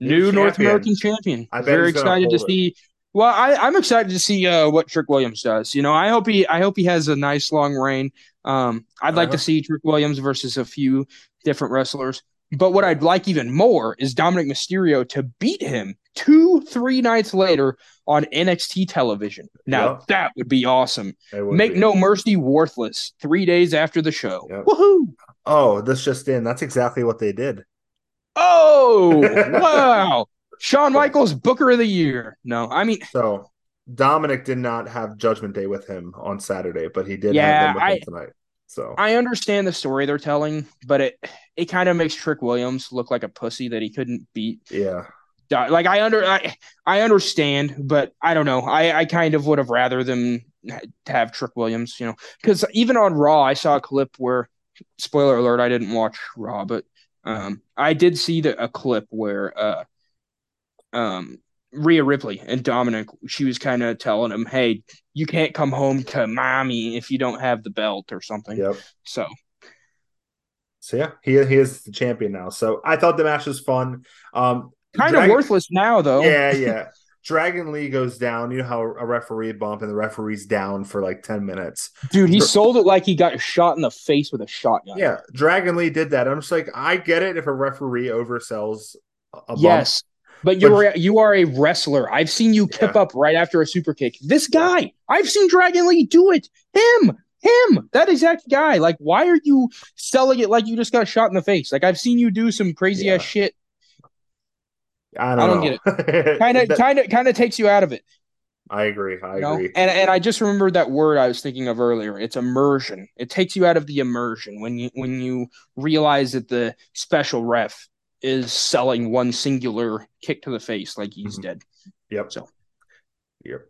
New North. American champion. I'm Very excited to it. see. Well, I, I'm excited to see uh, what Trick Williams does. You know, I hope he I hope he has a nice long reign. Um, I'd like Uh-huh. to see Trick Williams versus a few different wrestlers. But what I'd like even more is Dominik Mysterio to beat him two, three nights later on NXT television. Now Yep. that would be awesome. Would Make be. No Mercy worthless three days after the show. Yep. Woohoo! Oh, this just in. That's exactly what they did. Oh *laughs* wow! Shawn Michaels Booker of the Year. No, I mean So Dominik did not have Judgment Day with him on Saturday, but he did Yeah, have them with I- him tonight. So I understand the story they're telling, but it it kind of makes Trick Williams look like a pussy that he couldn't beat. yeah, Like I under I, I understand, but I don't know. I I kind of would have rather them have Trick Williams, you know, because even on Raw, I saw a clip where, spoiler alert, I didn't watch Raw, but um, I did see the, a clip where uh, um, Rhea Ripley and Dominik, she was kind of telling him, "Hey, you can't come home to mommy if you don't have the belt or something." yep. So So yeah, he he is the champion now. So I thought the match was fun. Um, kind of worthless now, though. Yeah, yeah. *laughs* Dragon Lee goes down. You know how a referee bump and the referee's down for like ten minutes. Dude, he sold it like he got shot in the face with a shotgun. Yeah, Dragon Lee did that. I'm just like, I get it if a referee oversells a bump. Yes. But you're a, you are a wrestler. I've seen you kip Yeah. up right after a super kick. This guy, I've seen Dragon Lee do it. Him, him, that exact guy. Like, why are you selling it like you just got shot in the face? Like, I've seen you do some crazy Yeah. ass shit. I don't, I don't get Kind of, kind of, kind of takes you out of it. I agree. I You know? agree. And and I just remembered that word I was thinking of earlier. It's immersion. It takes you out of the immersion when you when you realize that the special ref is selling one singular kick to the face like he's Mhm. dead. Yep. So- Yep.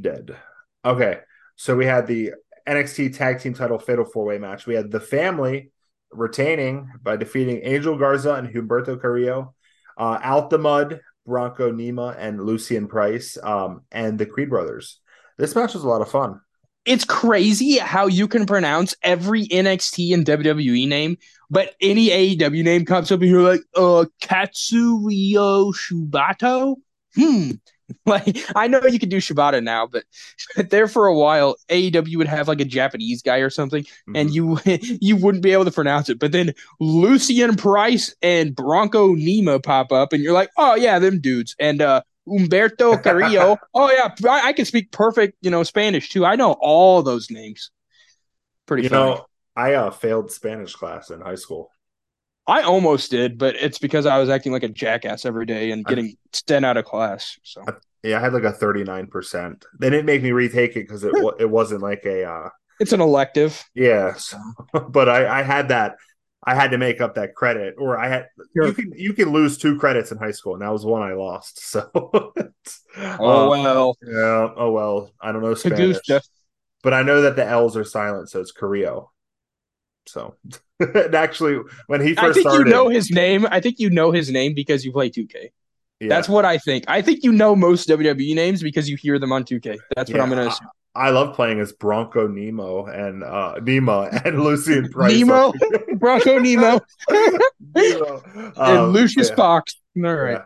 Dead. Okay. So we had the NXT Tag Team Title Fatal Four Way match. We had the family retaining by defeating Angel Garza and Humberto Carrillo, uh, Out the Mud, Bronco Nima, and Lucien Price, um, and the Creed brothers. This match was a lot of fun. It's crazy how you can pronounce every NXT and WWE name, but any AEW name comes up and you're like, uh, Katsurio Shubato? Hmm. *laughs* Like, I know you can do Shibata now, but there for a while, AEW would have like a Japanese guy or something, and you *laughs* you wouldn't be able to pronounce it. But then Lucien Price and Bronco Nima pop up, and you're like, oh yeah, them dudes. And uh Humberto *laughs* Carrillo. oh yeah, I, I can speak perfect, you know, Spanish too. I know all those names. Pretty you funny. know, I uh, failed Spanish class in high school. I almost did, but it's because I was acting like a jackass every day and getting sent out of class. So Yeah, I had like a 39%. They didn't make me retake it because it, it wasn't like a, uh, it's an elective. yeah. So, *laughs* but I, I had that. I had to make up that credit, or I had Sure. you can you can lose two credits in high school, and that was one I lost. *laughs* So, Oh uh, well, yeah, oh well, I don't know Spanish, Kagusta. but I know that the L's are silent, so it's Carrillo. So, *laughs* *laughs* and actually, when he first I think started, you know his name. I think you know his name because you play 2K. yeah, That's what I think. I think you know most WWE names because you hear them on 2K. That's what I'm to assume. I love playing as Bronco Nemo and uh Nima and *laughs* Lucien Price. Nemo, *laughs* Bronco Nemo, Nemo. and Um, Lucius yeah. Fox. All right. Yeah.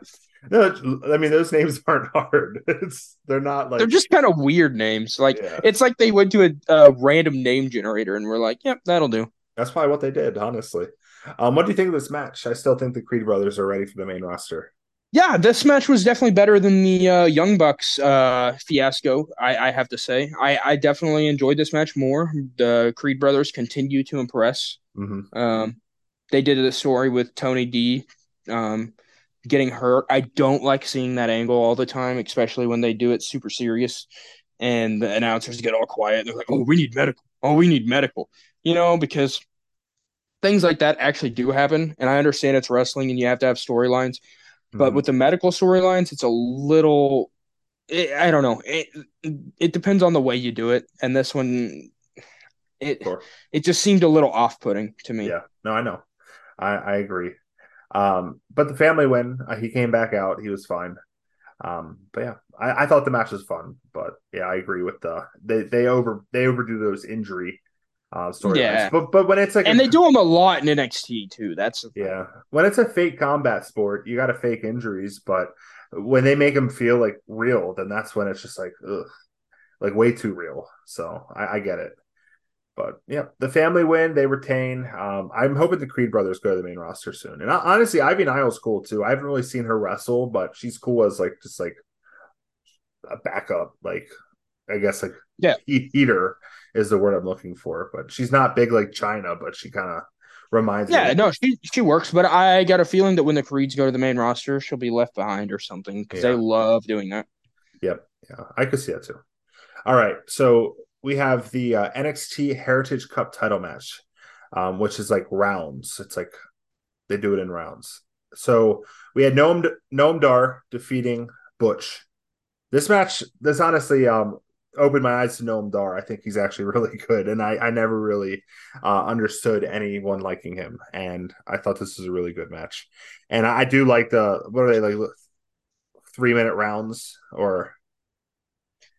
No, I mean those names aren't hard. It's they're not like They're just kind of weird names. Like Yeah. it's like they went to a, a random name generator and we're like, "Yep, that'll do." That's probably what they did, honestly. Um, what do you think of this match? I still think the Creed brothers are ready for the main roster. Yeah, this match was definitely better than the uh, Young Bucks uh, fiasco. I, I have to say, I, I definitely enjoyed this match more. The Creed brothers continue to impress. Mm-hmm. Um, they did a story with Tony D um, getting hurt. I don't like seeing that angle all the time, especially when they do it super serious and the announcers get all quiet. They're like, "Oh, we need medical. Oh, we need medical." You know, because things like that actually do happen. And I understand it's wrestling and you have to have storylines, but Mhm. with the medical storylines, it's a little. It, I don't know. It it depends on the way you do it, and this one, it Sure. it just seemed a little off putting to me. Yeah, no, I know. I, I agree. Um, but the family win. Uh, he came back out. He was fine. Um, but yeah, I, I thought the match was fun. But yeah, I agree with the they they over they overdo those injury uh storylines. Yeah. But but when it's like and a- they do them a lot in NXT too. That's yeah when it's a fake combat sport, you got to fake injuries. But when they make them feel like real, then that's when it's just like ugh, like way too real. So I, I get it. But yeah, the family win, they retain. Um, I'm hoping the Creed brothers go to the main roster soon. And uh, honestly, Ivy Nile's cool too. I haven't really seen her wrestle, but she's cool as like just like a backup, like I guess like Yeah. he- heater is the word I'm looking for. But she's not big like Chyna, but she kind of reminds me. Yeah, no, she she works, but I got a feeling that when the Creeds go to the main roster, she'll be left behind or something because Yeah. they love doing that. Yep. Yeah, I could see that too. All right, so we have the uh, NXT Heritage Cup title match, um, which is like rounds. It's like they do it in rounds. So we had Noam Noam Dar defeating Butch. This match, this honestly um, opened my eyes to Noam Dar. I think he's actually *laughs* really good, and I I never really uh, understood anyone liking him, and I thought this was a really good match. And I, I do like the what are they like three minute rounds or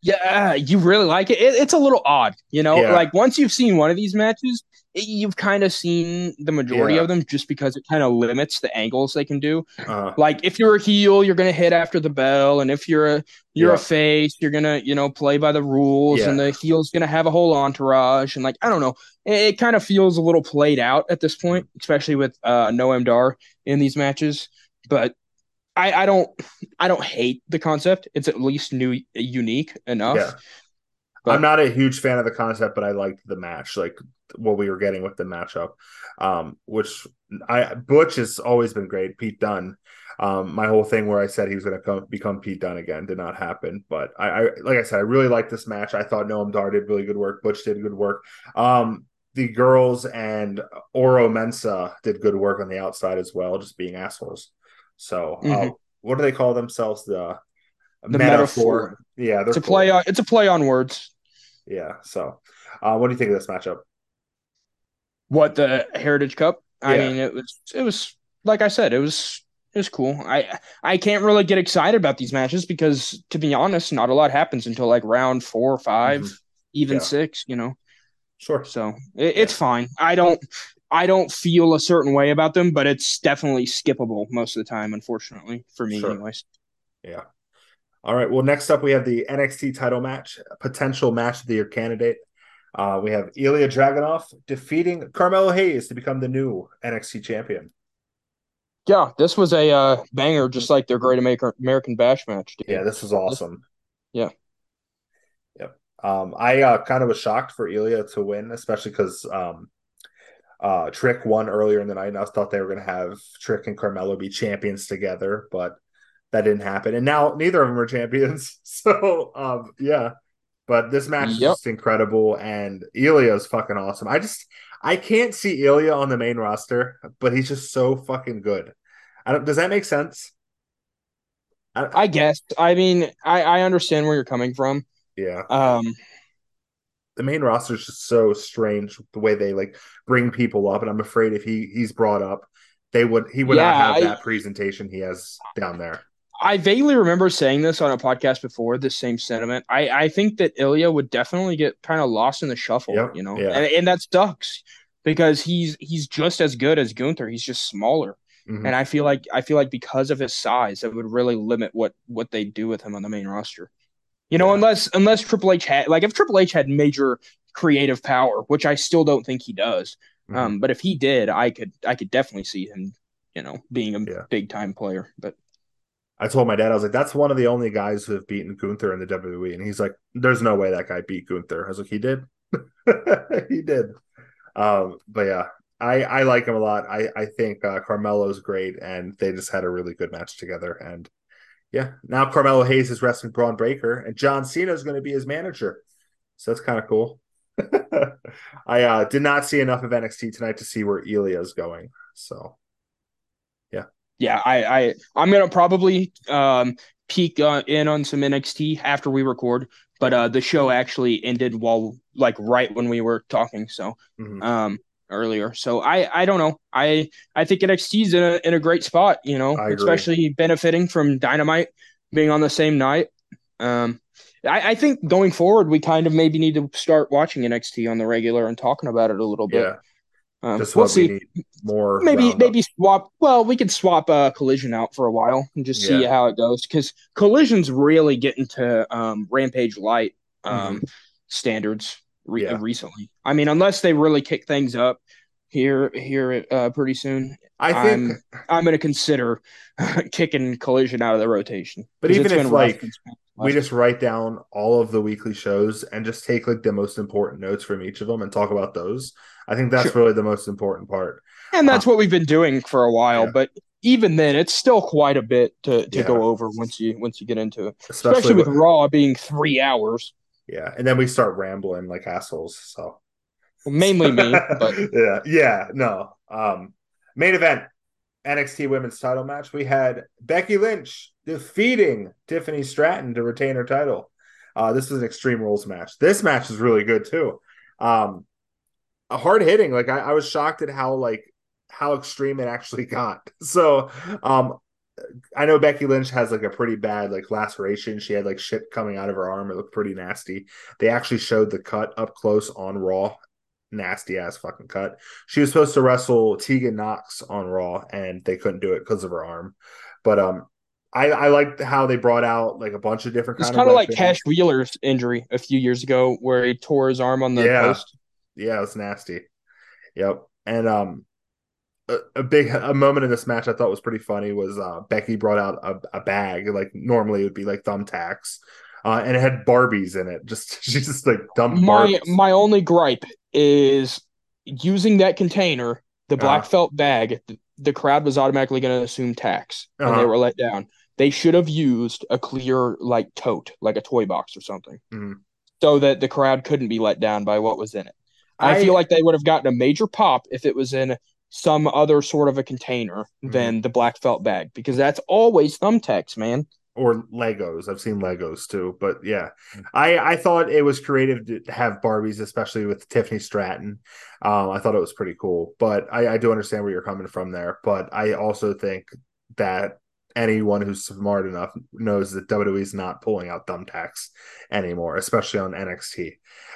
Yeah, you really like it. it it's a little odd, you know. Yeah. Like once you've seen one of these matches, it, you've kind of seen the majority Yeah. of them, just because it kind of limits the angles they can do. uh, Like if you're a heel, you're gonna hit after the bell, and if you're a you're Yeah. a face, you're gonna you know play by the rules, and the heel's gonna have a whole entourage, and like I don't know, it, it kind of feels a little played out at this point, especially with uh, Noam Dar in these matches. But I, I don't I don't hate the concept. It's at least new unique enough. Yeah. But- I'm not a huge fan of the concept, but I liked the match, like what we were getting with the matchup. Um, which I Butch has always been great. Pete Dunne. Um, my whole thing where I said he was going to come become Pete Dunne again did not happen. But I, I, like I said, I really liked this match. I thought Noam Dar did really good work. Butch did good work. Um, the girls and Oro Mensah did good work on the outside as well, just being assholes. So, uh, Mhm. what do they call themselves? The, The Meta-Four. Yeah, they're It's a cool. play on it's a play on words. Yeah. So, uh, what do you think of this matchup? What the Heritage Cup? I Yeah. mean, it was it was like I said, it was it was cool. I I can't really get excited about these matches because to be honest, not a lot happens until like round four or 5 Mhm. even Yeah. six. You know, Sure. so it, it's fine. I don't I don't feel a certain way about them, but it's definitely skippable most of the time. Unfortunately for me, Sure. anyways. Yeah. All right. Well, next up we have the NXT title match, potential match of the year candidate. Uh, we have Ilya Dragunov defeating Carmelo Hayes to become the new NXT champion. Yeah, this was a uh, banger, just like their Great American American Bash match. Dude. Yeah, this was awesome. Yeah. Yep. Um, I uh, kind of was shocked for Ilya to win, especially because um, uh, Trick won earlier in the night, and I thought they were going to have Trick and Carmelo be champions together, but that didn't happen. And now neither of them are champions. *laughs* So, um, yeah. But this match is just incredible, and Ilya is fucking awesome. I just I can't see Ilya on the main roster, but he's just so fucking good. I don't, does that make sense? I, I guess. I mean, I, I understand where you're coming from. yeah. Um, the main roster is just so strange the way they like bring people up, and I'm afraid if he he's brought up, they would he would not have I- that presentation he has down there. I vaguely remember saying this on a podcast before, the same sentiment. I, I think that Ilya would definitely get kind of lost in the shuffle, Yep, you know, yeah. and, and that sucks because he's he's just as good as Gunther. He's just smaller, Mhm. and I feel like I feel like because of his size, it would really limit what what they do with him on the main roster. You know, Yeah. unless unless Triple H had like if Triple H had major creative power, which I still don't think he does. Mhm. Um, but if he did, I could I could definitely see him, you know, being a Yeah. big time player. But I told my dad, I was like, that's one of the only guys who have beaten Gunther in the WWE. And he's like, there's no way that guy beat Gunther. I was like, he did. *laughs* he did. Um, but yeah, I, I like him a lot. I, I think uh, Carmelo's great, and they just had a really good match together. And yeah, now Carmelo Hayes is wrestling Bron Breakker, and John Cena is going to be his manager. So that's kind of cool. *laughs* I uh, did not see enough of NXT tonight to see where Ilya is going. So yeah, yeah, I I I'm gonna probably um peek uh, in on some NXT after we record. But uh, the show actually ended while like right when we were talking. So mhm. um earlier. So I I don't know. I I think NXT's in a in a great spot, you know, especially benefiting from Dynamite being on the same night. Um I, I think going forward we kind of maybe need to start watching NXT on the regular and talking about it a little bit. yeah, Um, just we'll see. we need more. Maybe roundup. maybe swap well, we could swap uh collision out for a while and just see Yeah. how it goes. Because collision's really getting to um Rampage Light um standards re-. Yeah. recently. I mean, unless they really kick things up here here uh, pretty soon, I think, I'm I'm going to consider *laughs* kicking Collision out of the rotation. But even it's if, like, we just write down all of the weekly shows and just take like the most important notes from each of them and talk about those. I think that's Sure. really the most important part. and that's what we've been doing for a while. Yeah. But even then, it's still quite a bit to, to Yeah. go over once you once you get into it, Especially, especially, with with- Raw being three hours. Yeah, and then we start rambling like assholes. So Well, mainly me, but *laughs* yeah, yeah, no. Um, main event NXT Women's Title match. We had Becky Lynch defeating Tiffany Stratton to retain her title. Uh, this was an Extreme Rules match. This match is really good too. Um, a hard hitting. Like I, I was shocked at how like how extreme it actually *laughs* got. So, um, I know Becky Lynch has like a pretty bad like laceration. She had like shit coming out of her arm. It looked pretty nasty. They actually showed the cut up close on Raw. Nasty ass fucking cut. She was supposed to wrestle Tegan Knox on Raw, and they couldn't do it because of her arm. But um, I I liked how they brought out like a bunch of different it's kind of like. Cash Wheeler's injury a few years ago, where he tore his arm on the Yeah. post. Yeah, it was nasty. Yep. And um a, a big a moment in this match I thought was pretty funny was uh Becky brought out a, a bag like normally it would be like thumbtacks. Uh, and it had Barbies in it. *laughs* Just she just like dumped My Barbies. my only gripe is using that container, the black Uh-huh. felt bag. The, the crowd was automatically going to assume tax, and they Uh-huh. were let down. They should have used a clear like tote, like a toy box or something, Mhm. so that the crowd couldn't be let down by what was in it. I, feel like they would have gotten a major pop if it was in some other sort of a container Mhm. than the black felt bag, because that's always thumbtacks, man. or Legos. I've seen Legos too, but yeah, I I thought it was creative to have Barbies, especially with Tiffany Stratton. Um, I thought it was pretty cool, but I, I do understand where you're coming from there. But I also think that anyone who's smart enough knows that WWE is not pulling out thumbtacks anymore, especially on NXT.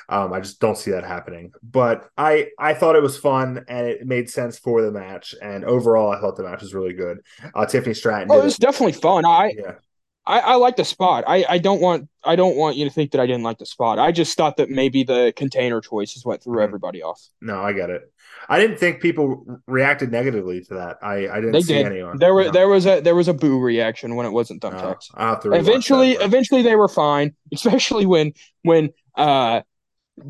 Um, I just don't see that happening. But I I thought it was fun and it made sense for the match. And overall, I thought the match was really good. Uh, Tiffany Stratton. Oh, did it's definitely fun. I. Yeah. I, I like the spot. I, I don't want I don't want you to think that I didn't like the spot. I just thought that maybe the container choices went through Mhm. everybody off. No, I get it. I didn't think people reacted negatively to that. I, I didn't They see did. anyone. There was No. there was a there was a boo reaction when it wasn't No, thumbtacks. I'll have to rewatch eventually that, eventually they were fine, *laughs* especially when when uh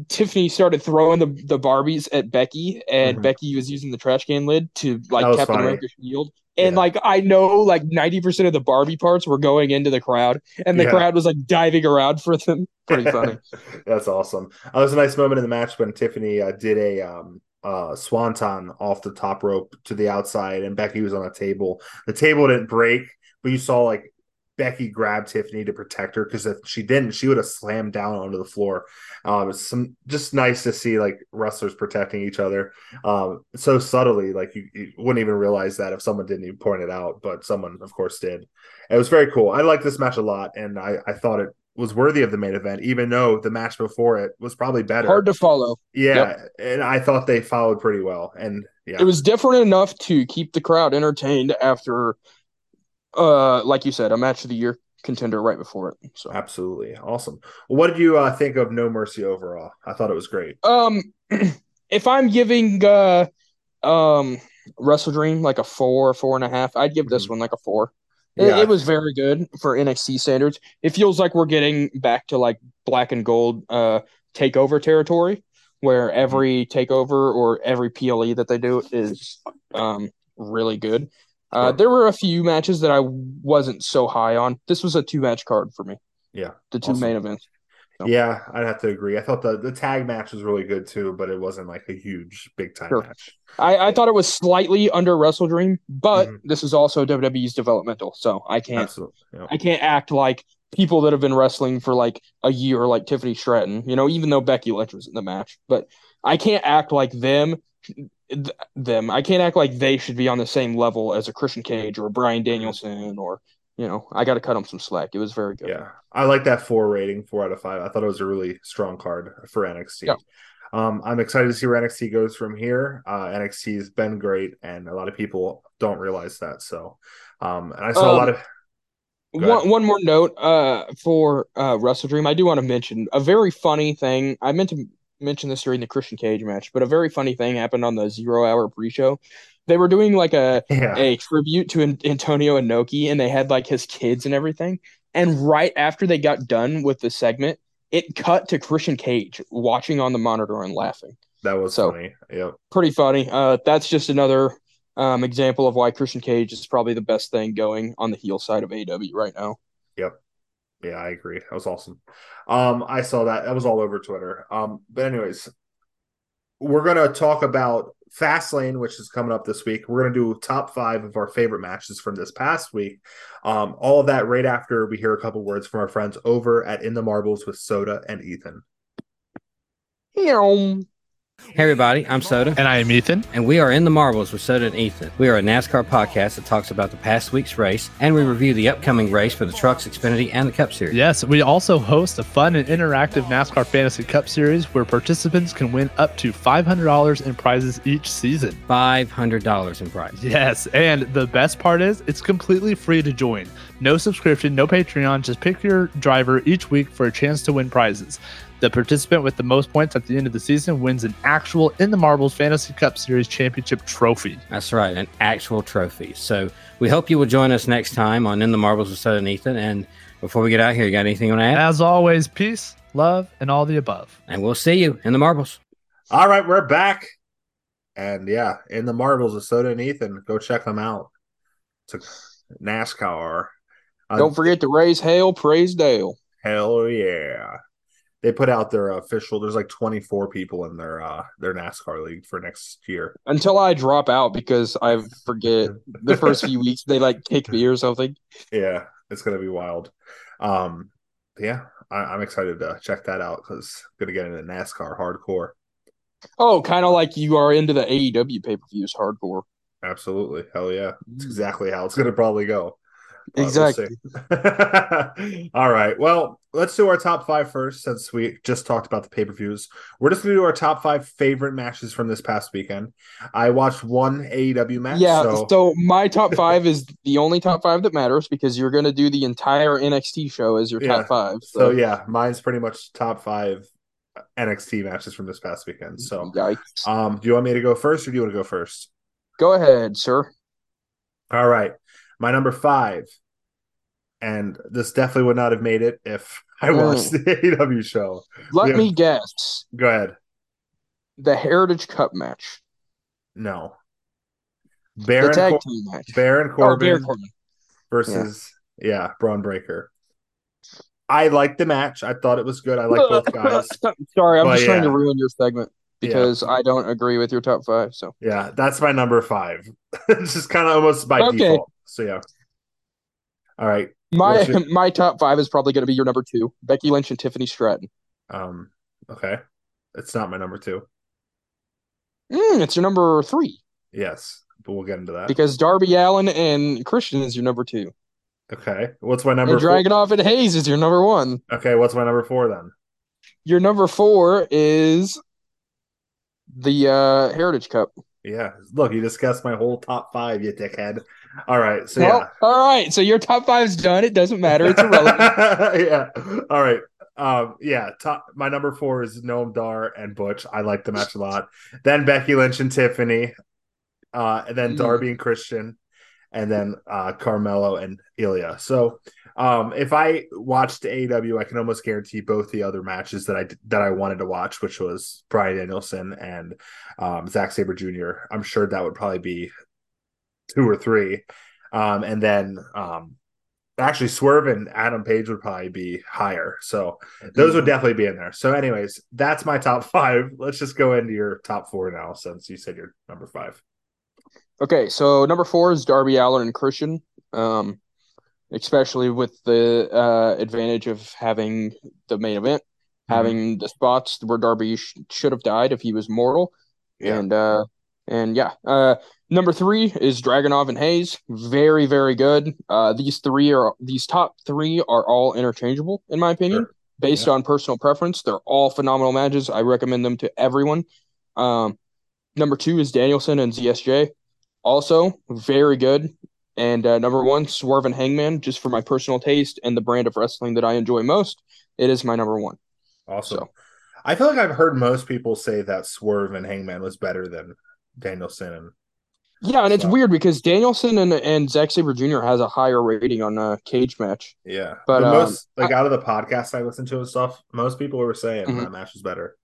Tiffany started throwing the, the Barbies at Becky and Mhm. Becky was using the trash can lid to like Captain funny. America shield. And Yeah. like I know like 90% of the Barbie parts were going into the crowd and the Yeah. crowd was like diving around for them. *laughs* Pretty funny. That's awesome. Uh, it was a nice moment in the match when Tiffany uh, did a um, uh, swanton off the top rope to the outside, and Becky was on a table. The table didn't break, but you saw like Becky grabbed Tiffany to protect her because if she didn't, she would have slammed down onto the floor. Um, it's some just nice to see like wrestlers protecting each other um, so subtly, like you, you wouldn't even realize that if someone didn't even point it out, but someone, of course, did. It was very cool. I liked this match a lot, and I, I thought it was worthy of the main event, even though the match before it was probably better. Hard to follow. yeah, and I thought they followed pretty well, and yeah, It was different enough to keep the crowd entertained after uh like you said, a match of the year contender right before it. So absolutely awesome. What did you uh, think of No Mercy overall? I thought it was great. Um, *clears throat* if I'm giving uh um WrestleDream like a four, four and a half, I'd give this Mhm. one like a four. It, Yeah. it was very good for NXT standards. It feels like we're getting back to like black and gold uh takeover territory where every takeover or every PLE that they do is um really good. Uh, there were a few matches that I wasn't so high on. This was a two match card for me. Yeah. The two Awesome. main events. No. Yeah, I'd have to agree. I thought the, the tag match was really good too, but it wasn't like a huge big time Sure. match. I, I thought it was slightly under WrestleDream, but Mhm. this is also WWE's developmental, so I can't. Yeah. I can't act like people that have been wrestling for like a year, like Tiffany Stratton. You know, even though Becky Lynch was in the match, but I can't act like them. Th- Them, I can't act like they should be on the same level as a Christian Cage or a Bryan Danielson, or you know, I got to cut them some slack. It was very good. Yeah, I like that four rating, four out of five. I thought it was a really strong card for NXT. Yeah. Um, I'm excited to see where NXT goes from here. Uh, NXT has been great, and a lot of people don't realize that. So, um, and I saw a Um, lot of One one more note uh for uh WrestleDream. I do want to mention a very funny thing. I meant to mention this during the Christian Cage match, but a very funny thing happened on the zero hour pre-show. They were doing like a yeah, a tribute to An- Antonio Inoki, and they had like his kids and everything. And right after they got done with the segment, it cut to Christian Cage watching on the monitor and laughing. that was so- funny. Yep. Pretty funny. Uh, that's just another um, example of why Christian Cage is probably the best thing going on the heel side of AW right now. Yeah, I agree. That was awesome. Um, I saw that. That was all over Twitter. Um, but anyways, we're gonna talk about Fastlane, which is coming up this week. We're gonna do top five of our favorite matches from this past week. Um, all of that right after we hear a couple words from our friends over at In the Marbles with Soda and Ethan. Meow. Hey everybody, I'm Soda, And I am Ethan. and we are in the marbles with Soda and Ethan. We are a NASCAR podcast that talks about the past week's race, and we review the upcoming race for the Trucks, Xfinity, and the Cup Series. Yes, we also host a fun and interactive NASCAR Fantasy Cup Series where participants can win up to $500 in prizes each season. Five hundred dollars in prizes. Yes, and the best part is it's completely free to join. No subscription, no Patreon, just pick your driver each week for a chance to win prizes. The participant with the most points at the end of the season wins an actual In the Marbles Fantasy Cup Series championship trophy. That's right, an actual trophy. So we hope you will join us next time on In the Marbles with Soda and Ethan. And before we get out here, you got anything you want to add? As always, peace, love, and all the above. And we'll see you in the marbles. All right, we're back. And yeah, In the Marbles with Soda and Ethan. Go check them out. It's a NASCAR. Don't forget to raise hail, praise Dale. Hell yeah. They put out their official there's like 24 people in their uh their NASCAR league for next year. Until I drop out because I forget the first few weeks they like kick me or something. Yeah, it's gonna be wild. Um yeah, I, I'm excited to check that out because gonna get into NASCAR hardcore. Oh, kind of like you are into the AEW pay per views hardcore. Absolutely. Hell yeah. It's exactly how it's gonna probably go. But we'll Exactly. *laughs* All right. Well, let's do our top five first since we just talked about the pay per views. We're just going to do our top five favorite matches from this past weekend. I watched one AEW match. Yeah, So, so, my top five is the only top five that matters because you're going to do the entire NXT show as your Yeah. top five. so, yeah, mine's pretty much top five NXT matches from this past weekend. So, Yikes. um, do you want me to go first or do you want to go first? Go ahead, sir. All right. My number five, and this definitely would not have made it if *laughs* I watched the *laughs* AEW show. Let Yeah. me guess. Go ahead. The Heritage Cup match. No. The Baron, tag Cor- team match. Baron Oh, Corbin Baron Corbin. versus yeah. Bron Breakker. I liked the match. I thought it was good. I like both *laughs* guys. Sorry, I'm But just trying to ruin your segment Yeah. because I don't agree with your top five. So Yeah, that's my number five. it's just kind of almost by Okay. default. So yeah. All right. My your- *laughs* my top five is probably going to be your number two, Becky Lynch and Tiffany Stratton. Um. Okay. It's not my number two. Mm, it's your number three Yes, but we'll get into that. because Darby Allin and Christian is your number two, Okay. What's my number and? Dragunov and Hayes is your number one. Okay. What's my number four then? Your number four is the uh, Heritage Cup. Yeah. Look, you just guessed my whole top five, you dickhead. All right. So Well, yeah. all right. So your top five's done. It doesn't matter. It's irrelevant. *laughs* yeah. All right. Um, yeah, top, my number four is Noam Dar and Butch. I like the match a lot. Then Becky Lynch and Tiffany, uh, and then Mm. Darby and Christian, and then uh, Carmelo and Ilya. So, um, if I watched AEW, I can almost guarantee both the other matches that I that I wanted to watch, which was Bryan Danielson and um, Zack Sabre Jr. I'm sure that would probably be two or three, um, and then um, actually Swerve and Adam Page would probably be higher. So those would definitely be in there. So, anyways, that's my top *laughs* five. Let's just go into your top four now, since you said you're number five. Okay, so number four is Darby Allin and Christian. Um, especially with the uh, advantage of having the main event, Mm-hmm. having the spots where Darby sh- should have died if he was mortal, Yeah. and uh, and yeah. Uh, number three is Dragunov and Hayes. Very very good. Uh, these three are these top three are all interchangeable in my opinion, Sure. based on personal preference. They're all phenomenal matches. I recommend them to everyone. Um, number two is Danielson and ZSJ. Also very good. And uh, number one, Swerve and Hangman, just for my personal taste and the brand of wrestling that I enjoy most. It is my number one. Awesome. So- I feel like I've heard most people say that Swerve and Hangman was better than Danielson and Yeah, and it's So- weird because Danielson and and Zack Sabre Jr. has a higher rating on a Cagematch. yeah. But, But, um, most like out of the podcasts I listen to and stuff, most people were saying Mhm. that match was better.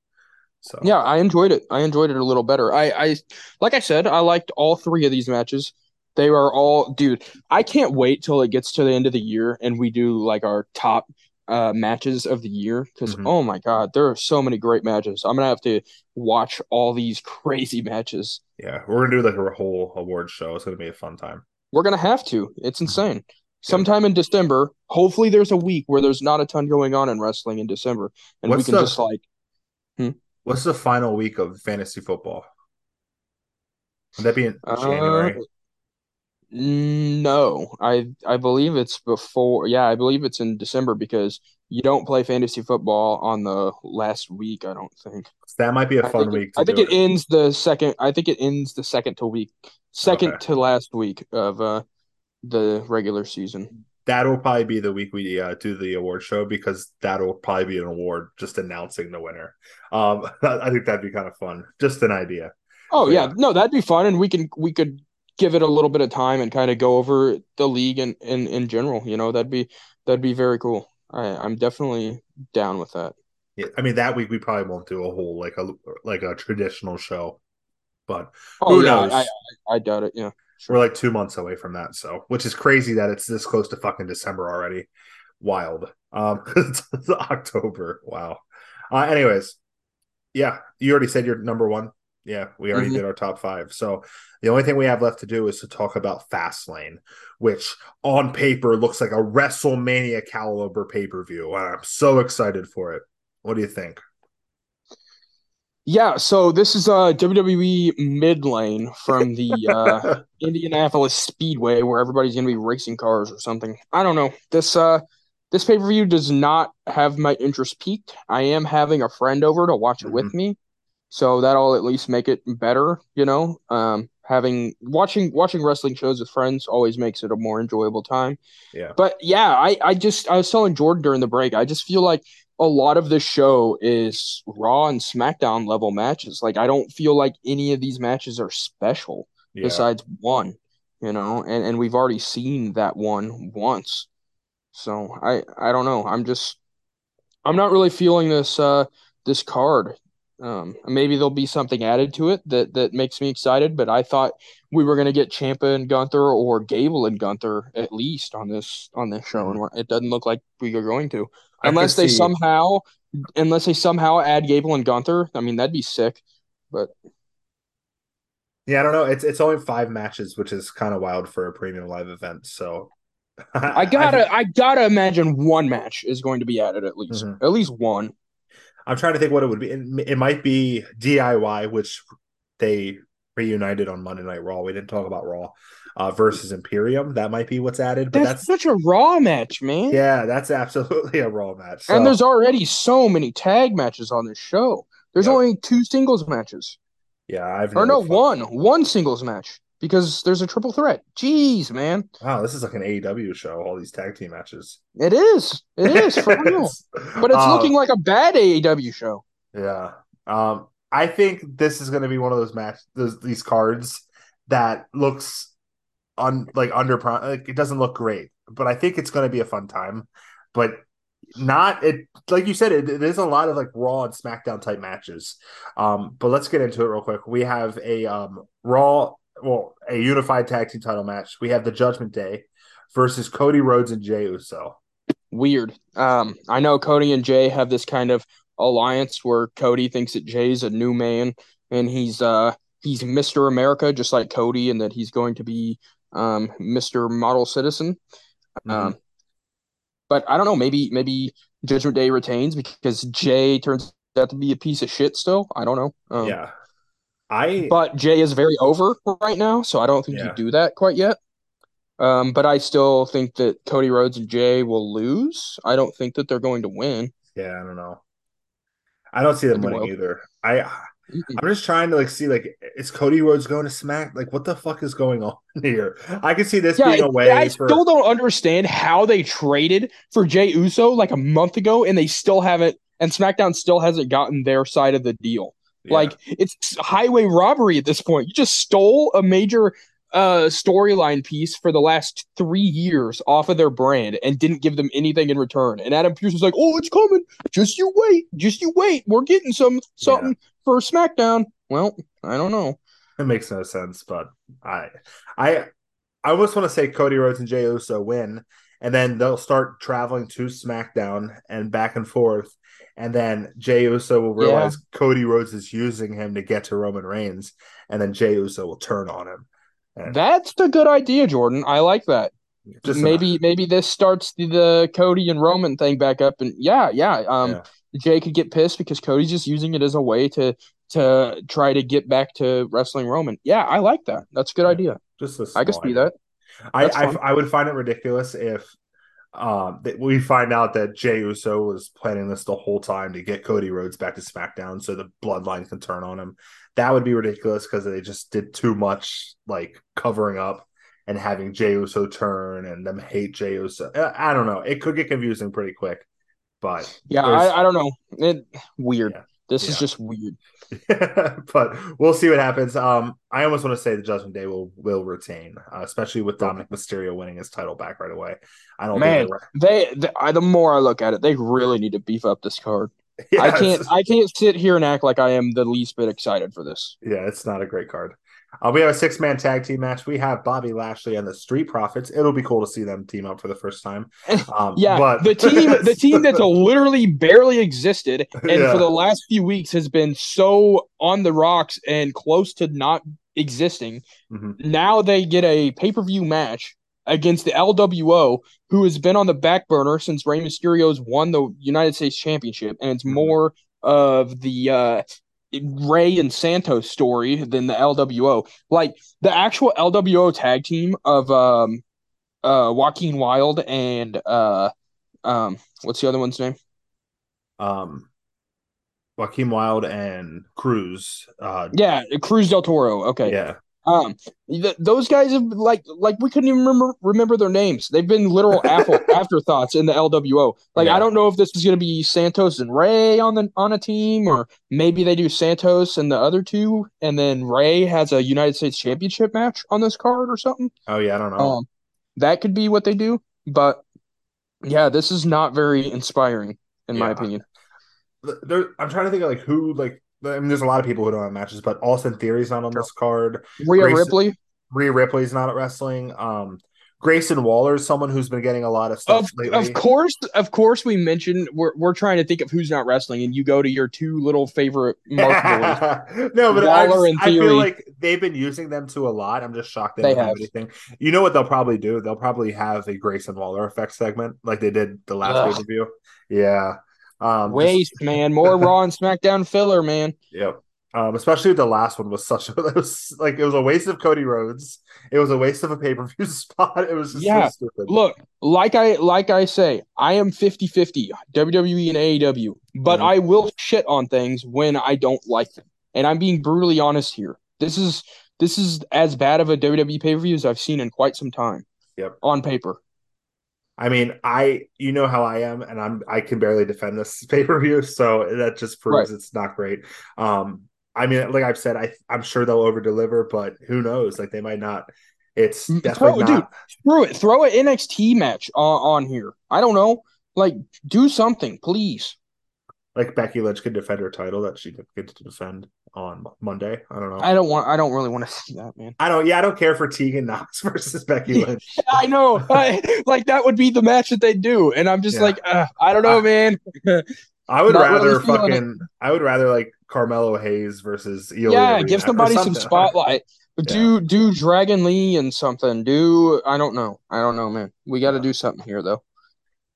So Yeah, I enjoyed it. I enjoyed it a little better. I, I like I said, I liked all three of these matches. They are all, dude. I can't wait till it gets to the end of the year and we do like our top uh matches of the year because Mhm. oh my god, there are so many great matches. I'm gonna have to watch all these *laughs* crazy matches. yeah, we're gonna do like a whole award show. It's gonna be a fun time. We're gonna have to. It's Mm-hmm. insane. Sometime in December, hopefully there's a week where there's not a ton going on in wrestling in December, and we What's can the- just like What's the final week of fantasy football? Would that be in Uh, January? No, I I believe it's before. Yeah, I believe it's in December because you don't play fantasy football on the last week. I don't think. That might be a fun think week to I think do it ends the second. I think it ends the second to week, second Okay. to last week of uh the regular season. That'll probably be the week we uh, do the award show because that'll probably be an award just announcing the winner. Um, *laughs* I think that'd be kind of fun. Just an idea. Oh Yeah. yeah, no, that'd be fun, and we can we could give it a little bit of time and kind of go over the league and in, in general. You know, that'd be that'd be very cool. I I'm definitely down with that. Yeah, I mean that week we probably won't do a whole like a like a traditional show, but Oh Who yeah, knows? I, I I doubt it. Yeah. we're like two months away from that. So, which is crazy that it's this close to fucking December already. Wild. Um, *laughs* it's, it's October. Wow. Uh, anyways, yeah, you already said your number one. Yeah, we already Mhm. did our top five. So the only thing we have left to do is to talk about Fastlane, which on paper looks like a WrestleMania caliber pay per view. I'm so excited for it. What do you think? Yeah, so this is uh WWE mid lane from the uh *laughs* Indianapolis Speedway where everybody's gonna be racing cars or something. I don't know. This uh this pay-per-view does not have my interest piqued. I am having a friend over to watch it with me. So that'll at least make it better, you know. Um having watching watching wrestling shows with friends always makes it a more enjoyable time. Yeah. But yeah, I, I just I was telling Jordan during the break, I just feel like a lot of this show is Raw and SmackDown level matches. Like I don't feel like any of these matches are special Yeah. besides one, you know, and, and we've already seen that one once. So I I don't know. I'm just I'm not really feeling this uh this card. Um maybe there'll be something added to it that that makes me excited, but I thought we were gonna get Ciampa and Gunther or Gable and Gunther at least on this on this show, and it doesn't look like we are going to, unless they see- somehow unless they somehow add Gable and Gunther. I mean, that'd be sick. But Yeah, I don't know. It's it's only five matches, which is kind of wild for a premium live event. So I *laughs* gotta I gotta imagine one match is going to be added at least Mhm. at least one. I'm trying to think what it would be. It, it might be DIY, which they reunited on Monday Night Raw. We didn't talk about Raw uh, versus Imperium. That might be what's added, but That's, that's, such a Raw match, man. yeah, that's absolutely a Raw match. So, And there's already so many tag matches on this show. There's Yep. only two singles matches. yeah, I've Or no, one. One singles match. Because there's a triple threat. Jeez, man. Wow, this is like an AEW show. All these tag team matches. It is. It is for *laughs* real. But it's Um, looking like a bad AEW show. Yeah. Um, I think this is going to be one of those match those these cards that looks un like under like it doesn't look great, but I think it's going to be a fun time. But not it like you said it, it is a lot of like raw and smackdown type matches um but let's get into it real quick we have a um raw well a unified tag team title match we have the judgment day versus cody rhodes and jey uso Weird. Um, I know Cody and Jay have this kind of alliance where Cody thinks that Jay's a new man and he's uh he's Mr. America just like Cody and that he's going to be um Mr. Model Citizen. Mm-hmm. Um, but I don't know. Maybe maybe Judgment Day retains because Jay turns out to be a piece of shit. Still, I don't know. Um, yeah i But Jay is very over right now, so I don't think Yeah. you do that quite yet. Um, but I still think that Cody Rhodes and Jay will lose. I don't think that they're going to win. yeah i don't know i don't see them winning either i i'm just trying to like see like is cody rhodes going to smack like what the fuck is going *laughs* on here i can see this Yeah, being a way I for still don't understand how they traded for Jey Uso like a month ago, and they still haven't. And SmackDown still hasn't gotten their side of the deal. Yeah. Like it's highway robbery at this point. You just stole a major uh storyline piece for the last three years off of their brand and didn't give them anything in return. And Adam Pearce was like, "Oh, it's coming. Just you wait. Just you wait. We're getting some something for SmackDown." Well, I don't know. It makes no sense, but I, I, I almost want to say Cody Rhodes and Jey Uso win, and then they'll start traveling to SmackDown and back and forth, and then Jey Uso will realize Cody Rhodes is using him to get to Roman Reigns, and then Jey Uso will turn on him. And That's a good idea, Jordan. I like that. just maybe maybe this starts the, the Cody and Roman thing back up, and yeah, yeah. Um, Yeah. Jay could get pissed because Cody's just using it as a way to to try to get back to wrestling Roman. Yeah, I like that. That's a good Yeah. idea. just a I can see that. I, I. I would find it ridiculous if um that we find out that Jey Uso was planning this the whole time to get Cody Rhodes back to SmackDown so the bloodline can turn on him. That would be ridiculous because they just did too much like covering up and having Jey Uso turn and them hate Jey Uso. I I don't know. It could get confusing pretty quick. But Yeah, I, I don't know. It weird. Yeah. This is just weird. *laughs* but we'll see what happens. Um, I almost want to say the Judgment Day will will retain, uh, especially with Dominik Mysterio winning his title back right away. I don't Man, think they the, I, the more I look at it, they really need to beef up this card. they're- I *laughs* can't I can't sit here and act like I am the least bit excited for this. yeah, it's not a great card. Uh, we have a six man tag team match. We have Bobby Lashley and the Street Profits. It'll be cool to see them team up for the first time. *laughs* Um, Yeah, but the team *laughs* the team that's literally barely existed and Yeah. for the last few weeks has been so on the rocks and close to not existing. Mhm. Now they get a pay-per-view match against the LWO who has been on the back burner since Rey Mysterio's won the United States Championship and it's Mhm. more of the uh Rey and Santos story than the LWO. Like the actual LWO tag team of um uh Joaquin Wilde and uh um what's the other one's name? um, Joaquin Wilde and Cruz. Uh, Yeah, Cruz del Toro. Okay. yeah, Um th- those guys have like like we couldn't even remember remember their names. They've been literal *laughs* after, afterthoughts in the LWO. Like Yeah. I don't know if this is going to be Santos and Rey on the on a team or maybe they do Santos and the other two and then Rey has a United States Championship match on this card or something. Oh yeah, I don't know. Um, that could be what they do, but yeah, this is not very inspiring in my opinion. there, I'm trying to think of like who like I mean, there's a lot of people who don't have matches, but Austin Theory's not on this card. Rhea Grayson- Ripley, Rhea Ripley's not at wrestling. Um, Grayson Waller is someone who's been getting a lot of stuff of lately. of course, of course, we mentioned we're we're trying to think of who's not wrestling, and you go to your two little favorite *laughs* marketable. no, but I, Waller just- and I feel like they've been using them to a lot. I'm just shocked they, They don't have have. anything. You know what they'll probably do? They'll probably have a Grayson Waller effect segment like they did the last pay per view. Yeah. Um, just- Waste, man, more Raw and SmackDown filler, man. Yep. Um, especially the last one was such a *laughs* it was like it was a waste of Cody Rhodes. It was a waste of a pay per view *laughs* spot. It was just Yeah. so stupid. Look, like I like I say, I am 50-50, WWE and AEW, but Mhm. I will shit on things when I don't like them. And I'm being brutally honest here. This is this is as bad of a WWE pay per view as I've seen in quite some time. Yep. On paper. I mean, I you know how I am, and I'm I can barely defend this *laughs* pay per view, so that just proves Right. it's not great. Um, I mean, like I've said, I I'm sure they'll over deliver, but who knows? Like they might not. It's Mm, definitely throw- not. Throw it. Throw an NXT match on, on here. I don't know. Like, do something, please. Like Becky Lynch could defend her title that she gets to defend on Monday. I don't know. I don't want. I don't really want to see that, man. I don't. Yeah, I don't care for Tegan Knox *laughs* versus Becky Lynch. *laughs* I know. *laughs* I, like that would be the match that they do, and I'm just Yeah. like, uh, I don't know, I- man. I would Not really rather feeling fucking. I would rather like Carmelo Hayes versus Io. yeah, Reina give somebody some spotlight. Yeah. do do Dragon Lee and something. Do I don't know. I don't know, man. We got to Yeah. do something here, though.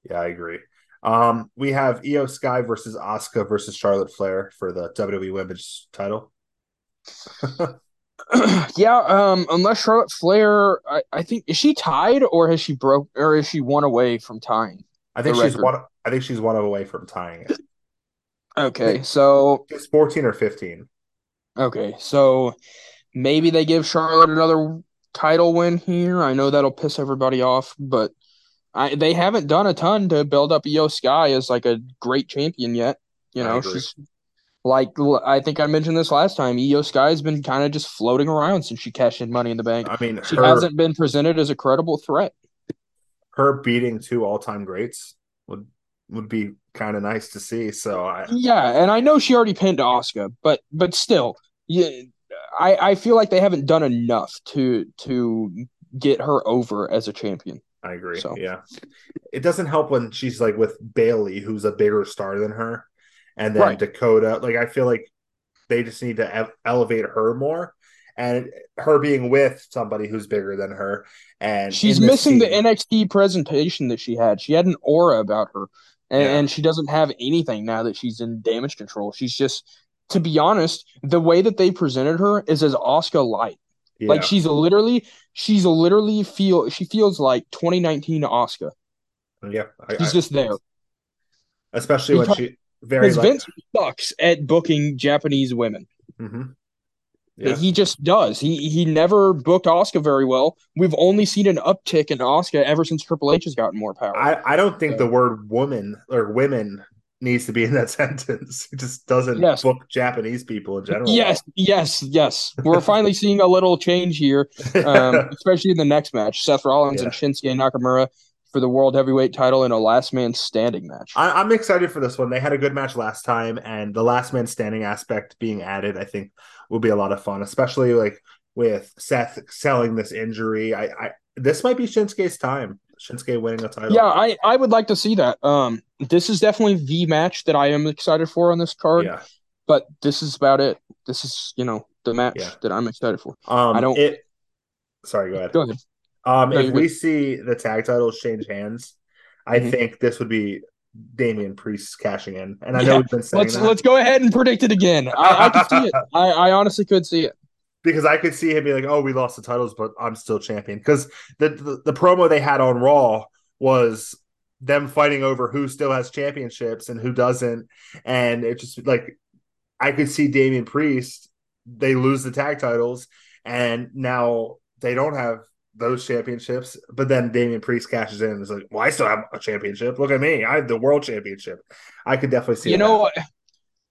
Yeah, I agree. Um, we have Io Sky versus Asuka versus Charlotte Flair for the WWE Women's title. *clears throat* yeah. Um. Unless Charlotte Flair, I, I think is she tied or has she broke or is she one away from tying? I think she's record. one. I think she's one away from tying it. Okay, so It's fourteen or fifteen. Okay, so maybe they give Charlotte another title win here. I know that'll piss everybody off, but I they haven't done a ton to build up Io Sky as like a great champion yet. You know, she's like I think I mentioned this last time. Io Sky's been kind of just floating around since she cashed in Money in the Bank. I mean, She her hasn't been presented as a credible threat. her beating two all time greats would would be kind of nice to see. So I, Yeah, and I know she already pinned Asuka, but but still, yeah, I I feel like they haven't done enough to to get her over as a champion. I agree. So- Yeah, it doesn't help when she's like with Bayley, who's a bigger star than her, and then Right. Dakota. Like I feel like they just need to ev- elevate her more, and her being with somebody who's bigger than her. And She's missing the NXT presentation that she had. She had an aura about her, and, Yeah. and she doesn't have anything now that she's in Damage CTRL. She's just, to be honest, the way that they presented her is as Asuka light. Yeah. Like she's literally, she's literally feel she feels like 2019 Asuka. yeah, I- She's I- just there. especially when she very Because like, Vince sucks at booking Japanese women. Mhm. Yeah. He just does. He he never booked Asuka very well. We've only seen an uptick in Asuka ever since Triple H has gotten more power. I, I don't think Yeah. the word woman or women needs to be in that *laughs* sentence. It just doesn't Yes. book Japanese people in general. Yes, yes, yes. We're finally *laughs* seeing a little change here, um, *laughs* especially in the next match. Seth Rollins and Shinsuke Nakamura for the World Heavyweight title in a last man standing match. I, I'm excited for this one. They had a good match last time, and the last man standing aspect being added, I think, will be a lot of fun, especially like with Seth selling this injury. I, I this might be Shinsuke's time. Shinsuke winning a title. yeah, I, I would like to see that. Um, this is definitely the match that I am excited for on this card, yeah. but this is about it. This is, you know, the match Yeah. that I'm excited for. Um, I don't- It, sorry, go ahead. Go ahead. Um, No, if we good. see the tag titles change hands, I Mhm. think this would be Damian Priest cashing in. And I Yeah, know we've been saying Let's that let's go ahead and predict it again. I, I could see it. *laughs* I, I honestly could see it. Because I could see him be like, "Oh, we lost the titles, but I'm still champion." Because the, the the promo they had on Raw was them fighting over who still has championships and who doesn't, and it just like I could see Damian Priest. They lose the tag titles, and now they don't have those championships. But then Damian Priest cashes in and is like, "Well, I still have a championship. Look at me. I have the world championship." I could definitely see. you that. know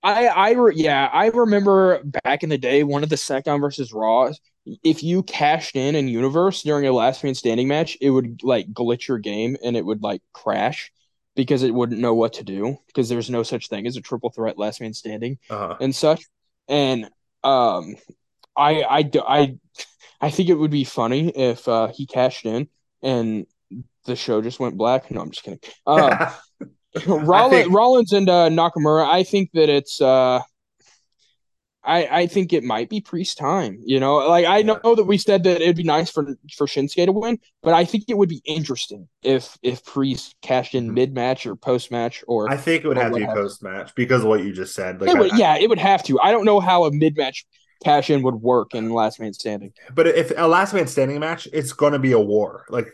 i i re- yeah i remember back in the day one of the SmackDown versus raw if you cashed in in universe during a last man standing match it would like glitch your game and it would like crash because it wouldn't know what to do because there's no such thing as a triple threat last man standing Uh-huh. and such. And um I think it would be funny if uh he cashed in and the show just went black. No i'm just kidding. Um *laughs* *laughs* Rollins, think- Rollins and uh, Nakamura. I think that it's. Uh, I I think it might be Priest time. You know, like I know that we said that it'd be nice for for Shinsuke to win, but I think it would be interesting if if Priest cashed in Mhm. mid match or post match or. I think it would have to be post match because of what you just said. Like, it would, I- yeah, it would have to. I don't know how a mid match cash in would work in Last Man Standing. But if a last man standing match, it's going to be a war. Like,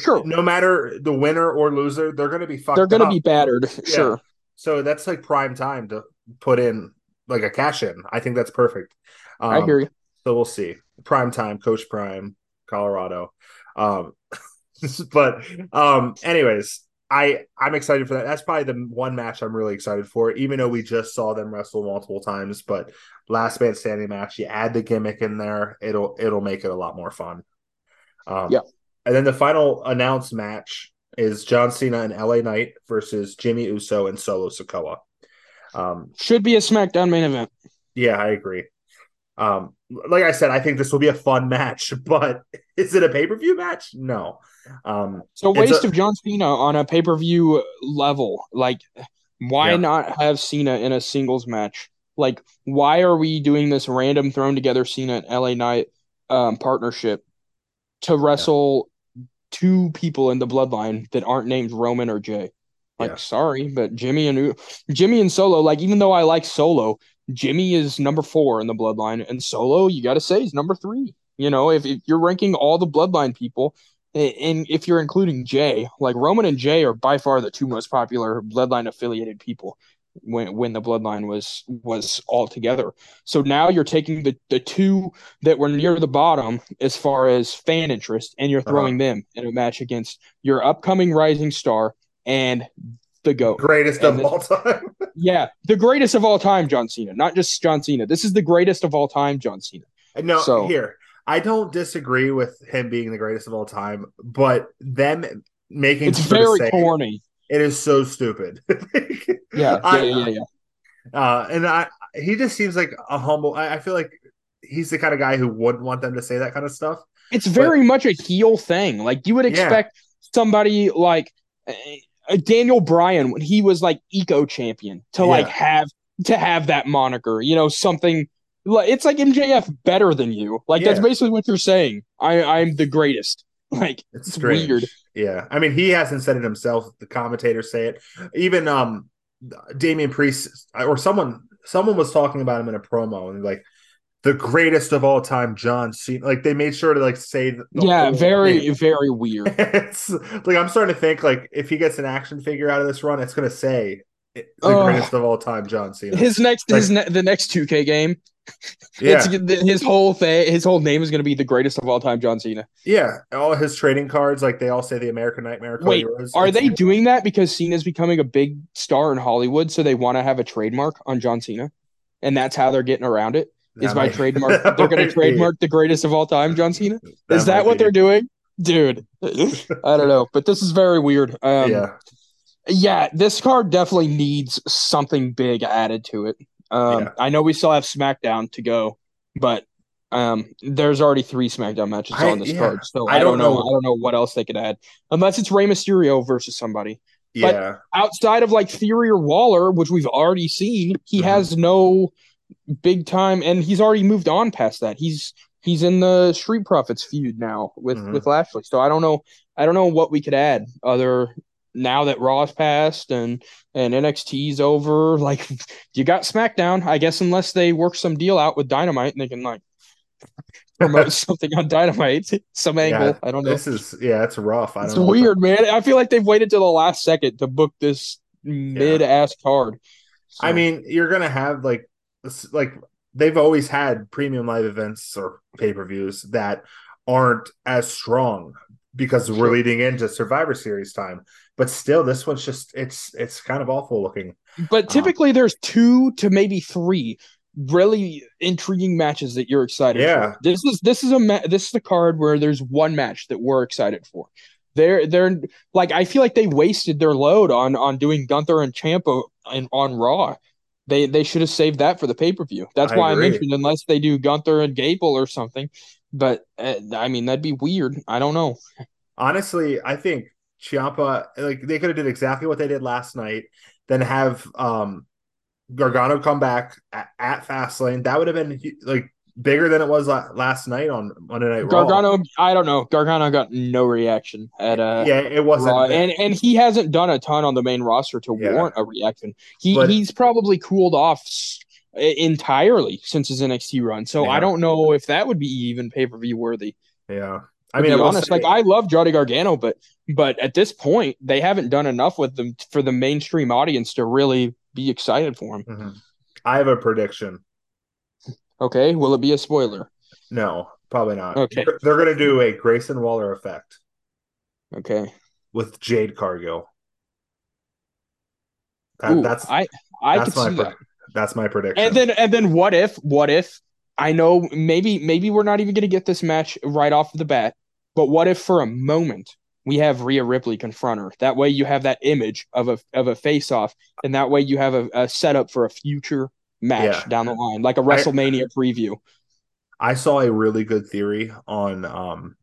Sure. no matter the winner or loser, they're going to be fucked. They're going to be battered. Sure. So that's like prime time to put in like a cash in. I think that's perfect. Um, I hear you. So we'll see. Prime time, Coach Prime, Colorado. Um, *laughs* but um, anyways, I I'm excited for that. That's probably the one match I'm really excited for, even though we just saw them wrestle multiple times. But last man standing match, you add the gimmick in there, it'll it'll make it a lot more fun. Um, Yeah. And then the final announced match is John Cena and LA Knight versus Jimmy Uso and Solo Sikoa. Um, Should be a SmackDown main event. yeah, I agree. Um, like I said, I think this will be a fun *laughs* match, but is it a pay per view match? No. Um, It's waste a- of John Cena on a pay per view level. Like, why Yeah. not have Cena in a singles match? Like, why are we doing this random thrown together Cena and LA Knight um, partnership to wrestle two people in the bloodline that aren't named Roman or Jay? Like, Yeah. sorry, but Jimmy and Jimmy and Solo. Like, even though I like Solo, Jimmy is number four in the bloodline, and Solo, you got to say, is number three. You know, if, if you're ranking all the bloodline people, and if you're including Jay, like Roman and Jay are by far the two most popular bloodline affiliated people when when the bloodline was was all together. So now you're taking the the two that were near the bottom as far as fan interest, and you're uh-huh. throwing them in a match against your upcoming rising star and the goat. greatest And of this- all time. *laughs* Yeah, the greatest of all time, John Cena. Not just John Cena. This is the greatest of all time, John Cena. No, So- here I don't disagree with him being the greatest of all time, but them making It's very corny. it is so stupid. *laughs* Yeah, I- yeah, yeah, yeah. Uh, and I, he just seems like a humble. I, I feel like he's the kind of guy who wouldn't want them to say that kind of stuff. It's very much a heel thing. Like you would Yeah. expect somebody like Daniel Bryan when he was like eco champion to like have to have that moniker. You know, something like it's like MJF better than you. Like that's basically what you're saying. I I'm the greatest. *laughs* Like It's, it's strange. weird. Yeah, I mean, he hasn't said it himself. The commentators say it. Even um, Damian Priest or someone someone was talking about him in a promo and like the greatest of all time, John Cena. Like they made sure to like say yeah, very thing. very weird. *laughs* it's like I'm starting to think like if he gets an action figure out of this run, it's gonna say the greatest of all time, John Cena. His next his Like- ne- the next 2K game. *laughs* yeah, It's his whole thing. His whole name is going to be the greatest of all time, John Cena. yeah. All his trading cards, like they all say the American Nightmare. Wait, Rhodes. Are they doing that because Cena's becoming a big star in Hollywood, so they want to have a trademark on John Cena, and that's how they're getting around it? Is That by trademark? *laughs* They're going to trademark the greatest of all time, John Cena. Is that what they're doing, dude? I don't know, but this is very weird. Um, yeah, yeah, this card definitely needs something big added to it. Um, Yeah. I know we still have SmackDown to go, but um, there's already three SmackDown matches I- on this yeah. card, so I I, don't don't know. know. I don't know what else they could add, unless it's Rey Mysterio versus somebody. but- yeah. Outside of like Theory or Waller, which we've already seen, he Mhm. has no big time, and he's already moved on past that. He's he's in the Street Profits feud now with Mhm. with Lashley. So I don't know. I don't know what we could add other now that Raw's passed and and NXT's over. Like you got SmackDown, I guess, unless they work some deal out with Dynamite and they can like promote *laughs* something on Dynamite, some angle. Yeah, I don't know. This is yeah, it's rough. I don't It's know weird, man. I feel like they've waited till the last second to book this mid ass card. I mean, you're gonna have like like they've always had premium live events or pay per views that aren't as strong because we're leading into Survivor Series time. But still, this one's just it's it's kind of awful looking. But uh-huh. typically, there's two to maybe three really intriguing matches that you're excited Yeah. for. This is this is a ma- this is the card where there's one match that we're excited for. They're they're like I feel like they wasted their load on on doing Gunther and Ciampa and on Raw. They they should have saved that for the pay per view. That's I why agree. I mentioned unless they do Gunther and Gable or something. But uh, I mean that'd be weird. I don't know. Honestly, I think Ciampa like they could have did exactly what they did last night, then have um Gargano come back at, at Fastlane. That would have been like bigger than it was last night on Monday Night Raw. Gargano, I don't know. Gargano got no reaction at uh yeah, it wasn't. Raw, and and he hasn't done a ton on the main roster to Yeah. warrant a reaction. He But- he's probably cooled off entirely since his NXT run. So Yeah. I don't know if that would be even pay per view worthy. yeah, I mean, I honest, say- like I love Johnny Gargano, but but at this point they haven't done enough with them for the mainstream audience to really be excited for him. Mhm. I have a prediction. Okay, will it be a spoiler? No, probably not. Okay. They're, they're gonna do a Grayson Waller effect Okay. with Jade Cargill. That- Ooh, that's I I that's my that. that's my prediction. And then and then what if what if I know maybe maybe we're not even going to get this match right off the bat, but what if for a moment we have Rhea Ripley confront her? That way you have that image of a of a face off, and that way you have a, a setup for a future match Yeah. down the line, like a WrestleMania preview. I saw a really good theory on um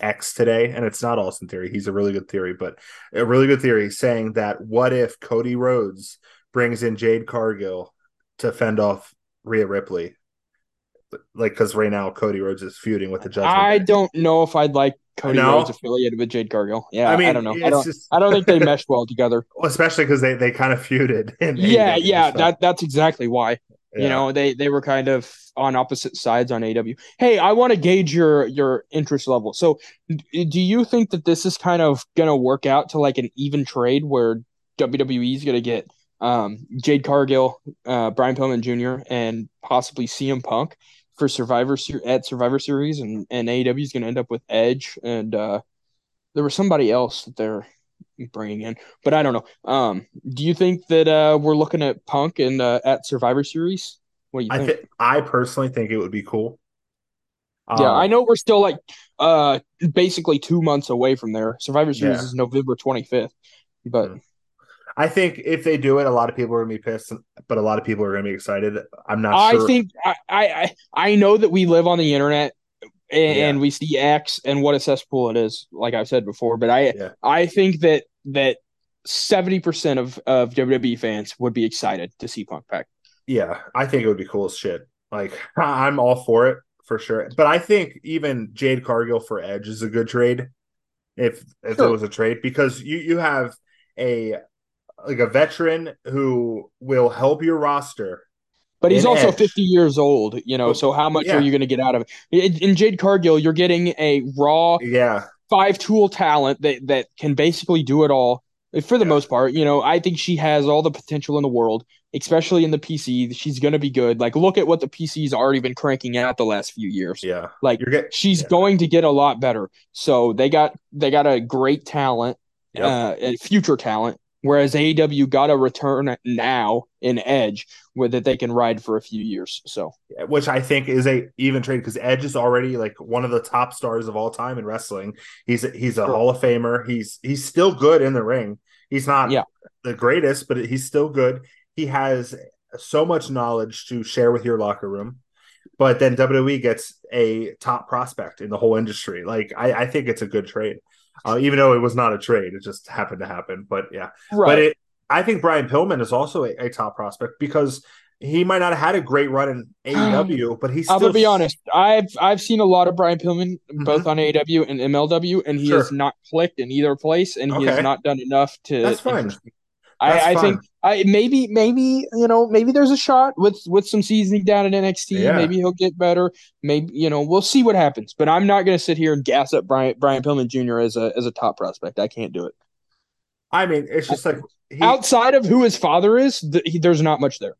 X today, and it's not Austin Theory. He's a really good theory, but a really good theory saying that what if Cody Rhodes brings in Jade Cargill to fend off Rhea Ripley? Like, because right now Cody Rhodes is feuding with the Judgment. I Day. don't know if I'd like Cody No? Rhodes affiliated with Jade Cargill. Yeah, I I, mean, don't know. I don't. just I don't think they *laughs* mesh well together. especially because they they kind of feuded. In yeah, yeah. That that's exactly why. yeah. You know, they they were kind of on opposite sides on AW. Hey, I want to gauge your your interest level. So, do you think that this is kind of gonna work out to like an even trade where WWE is gonna get um, Jade Cargill, uh, Brian Pillman Jr., and possibly CM Punk for Survivor at Survivor Series, and and AEW is gonna end up with Edge and uh, there was somebody else that they're bringing in, but I don't know. Um, do you think that uh, we're looking at Punk and uh, at Survivor Series? What do you I think? th- I personally think it would be cool. yeah, Um, I know we're still like uh basically two months away from there. Survivor Series Yeah. is November twenty fifth, but Mm. I think if they do it, a lot of people are gonna be pissed, but a lot of people are gonna be excited. I'm not I sure. think I, I I I know that we live on the internet and, Yeah. and we see X and what a cesspool it is, like I've said before. But I Yeah. I think that that seventy percent of of WWE fans would be excited to see Punk back. Yeah, I think it would be cool as shit. Like *laughs* I'm all for it for sure. But I think even Jade Cargill for Edge is a good trade. If if Sure. it was a trade, because you you have a like a veteran who will help your roster. But he's also Edge. 50 years old, you know, so how much yeah. are you going to get out of it? In, in Jade Cargill, you're getting a raw Yeah, five tool talent that, that can basically do it all for the Yeah. most part. You know, I think she has all the potential in the world, especially in the PC. She's going to be good. Like, look at what the PC's already been cranking out the last few years. yeah. Like, You're getting she's yeah. going to get a lot better. So they got they got a great talent, Yep. uh, future talent. Whereas AEW got a return now in Edge, where that they can ride for a few years. So which I think is a even trade because Edge is already like one of the top stars of all time in wrestling. He's he's a Sure. Hall of Famer. He's he's still good in the ring. He's not Yeah. the greatest, but he's still good. He has so much knowledge to share with your locker room. But then WWE gets a top prospect in the whole industry. Like I, I think it's a good trade, uh, even though it was not a trade. It just happened to happen. But yeah, but it, I think Brian Pillman is also a, a top prospect because he might not have had a great run in *gasps* AEW, but he's still gonna be honest. I've I've seen a lot of Brian Pillman Mhm. both on AEW and MLW, and he Sure. has not clicked in either place, and he Okay. has not done enough to. That's fine. Interest me. That's I, I think. I maybe maybe you know maybe there's a shot with with some seasoning down at NXT. Yeah. Maybe he'll get better. Maybe you know we'll see what happens. But I'm not gonna sit here and gas up Brian Brian Pillman Jr. as a as a top prospect. I can't do it. I mean, it's just like he, Outside of who his father is, he, there's not much there.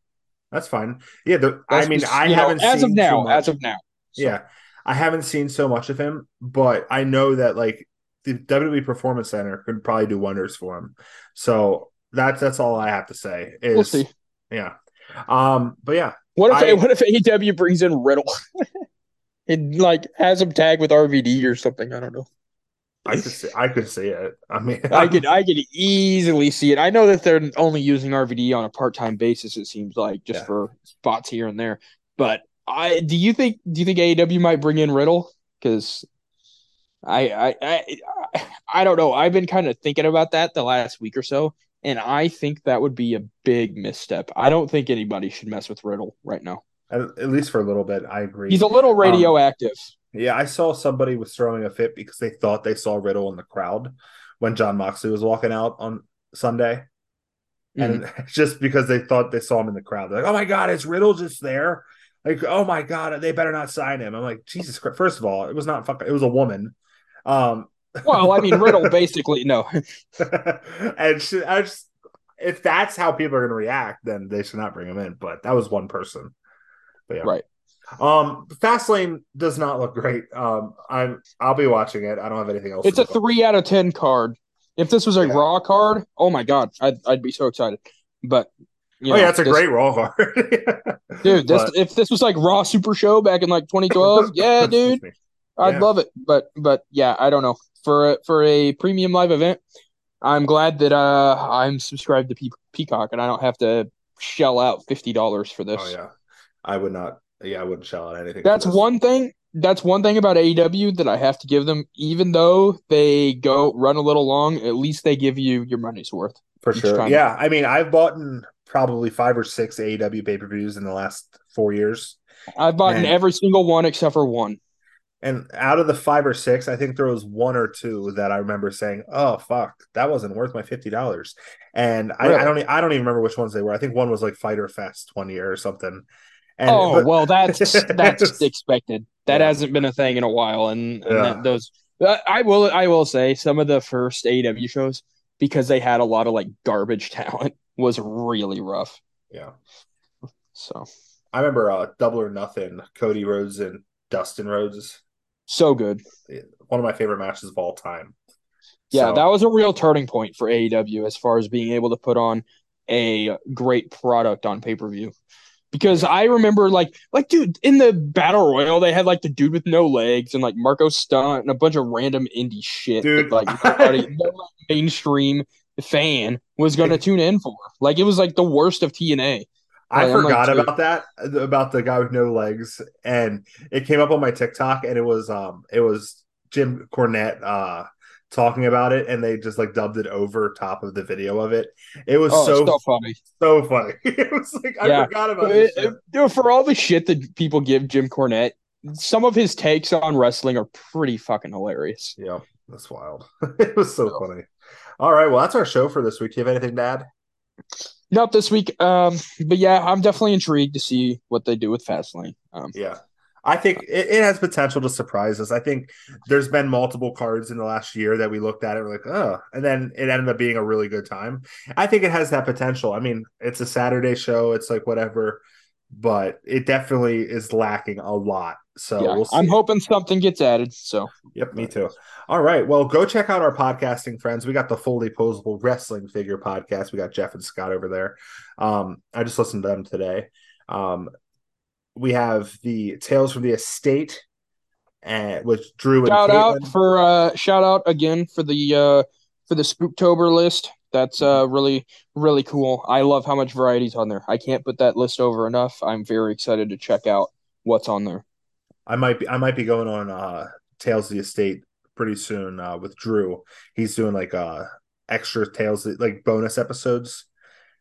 that's fine. Yeah, the, I mean, I know, haven't as of now. as of now. So, yeah, I haven't seen so much of him, but I know that like the WWE Performance Center could probably do wonders for him. So that's that's all I have to say. Is we'll see. yeah, um, but yeah, What if I- what if AEW brings in Riddle? *laughs* it like has him tag with RVD or something. I don't know. I could see, I could see it. I mean, *laughs* I *laughs* could I could easily see it. I know that they're only using RVD on a part time basis. It seems like just Yeah. for spots here and there. But I do you think do you think AEW might bring in Riddle? Because I I, I I don't know. I've been kind of thinking about that the last week or so, and I think that would be a big misstep. I don't think anybody should mess with Riddle right now. at, at least for a little bit, I agree. He's a little radioactive. Yeah, I saw somebody was throwing a fit because they thought they saw Riddle in the crowd when Jon Moxley was walking out on Sunday. And *laughs* just because they thought they saw him in the crowd, they're like, oh my God, is Riddle just there? Like, oh my God, they better not sign him. I'm like, Jesus Christ. First of all, it was not fucking, it was a woman. Um, well, I mean, Riddle basically no. *laughs* and she, I just, if that's how people are going to react, then they should not bring him in. But that was one person. But yeah. Right. Um, Fastlane does not look great. Um, I'm I'll be watching it. I don't have anything else. It's a three out of ten card. If this was a Yeah. raw card, oh my god, I'd I'd be so excited. But you Oh know, yeah, it's a this- great raw card, *laughs* dude. This But- if this was like Raw Super Show back in like 2012, *laughs* yeah, dude. I'd Yeah. love it. But but yeah, I don't know for a, for a premium live event. I'm glad that uh I'm subscribed to Pe- Peacock and I don't have to shell out fifty dollars for this. Oh yeah, I would not. Yeah, I wouldn't shell out anything. That's one thing. That's one thing about AEW that I have to give them. Even though they go run a little long, at least they give you your money's worth. for sure. time. Yeah, I mean, I've bought in probably five or six AEW pay per views in the last four years, I've bought in every single one except for one. And out of the five or six, I think there was one or two that I remember saying, "Oh fuck, that wasn't worth my fifty dollars." And I, Really? I don't, e- I don't even remember which ones they were. I think one was like Fyter Fest one year or something. And, oh but- well, that's *laughs* that's expected. That Yeah. hasn't been a thing in a while, and, and Yeah. that, those I I will I will say some of the first AEW shows because they had a lot of like garbage *laughs* talent was really rough. yeah. So I remember uh, Double or Nothing, Cody Rhodes and Dustin Rhodes. So good. One of my favorite matches of all time. Yeah, So- that was a real turning point for AEW as far as being able to put on a great product on pay per view. Because I remember, like, like, dude, in the battle royal, they had like the dude with no legs and like Marko Stunt and a bunch of random indie shit Dude. that like nobody, *laughs* no mainstream fan was gonna tune in for. Like, it was like the worst of TNA. I like, forgot about that about the guy with no legs, and it came up on my TikTok, and it was um it was Jim Cornette uh talking about it, and they just like dubbed it over top of the video of it. It was Oh, so so funny. so funny. *laughs* it was like I Yeah. forgot about this. Uh, shit. for all the shit that people give Jim Cornette, some of his takes on wrestling are pretty fucking hilarious. Yeah, that's wild. *laughs* it was so funny. All right, well that's our show for this week. Do you have anything to add? Not this week. Um, but yeah, I'm definitely intrigued to see what they do with Fastlane. Um, Yeah. I think it, it has potential to surprise us. I think there's been multiple cards in the last year that we looked at it and we're like, oh, and then it ended up being a really good time. I think it has that potential. I mean, it's a Saturday show, it's like whatever, but it definitely is lacking a lot. So yeah, we'll see. I'm hoping something gets added. So Yep, me too. All right. Well, go check out our podcasting friends. We got the fully posable wrestling figure podcast. We got Jeff and Scott over there. Um, I just listened to them today. Um, we have the Tales from the Estate and with Drew and shout out Caitlin. for uh, shout out again for the uh, for the Spooktober list. That's uh, really really cool. I love how much variety's on there. I can't put that list over enough. I'm very excited to check out what's on there. I might be I might be going on uh Tales of the Estate pretty soon uh with Drew. He's doing like uh extra Tales like bonus episodes.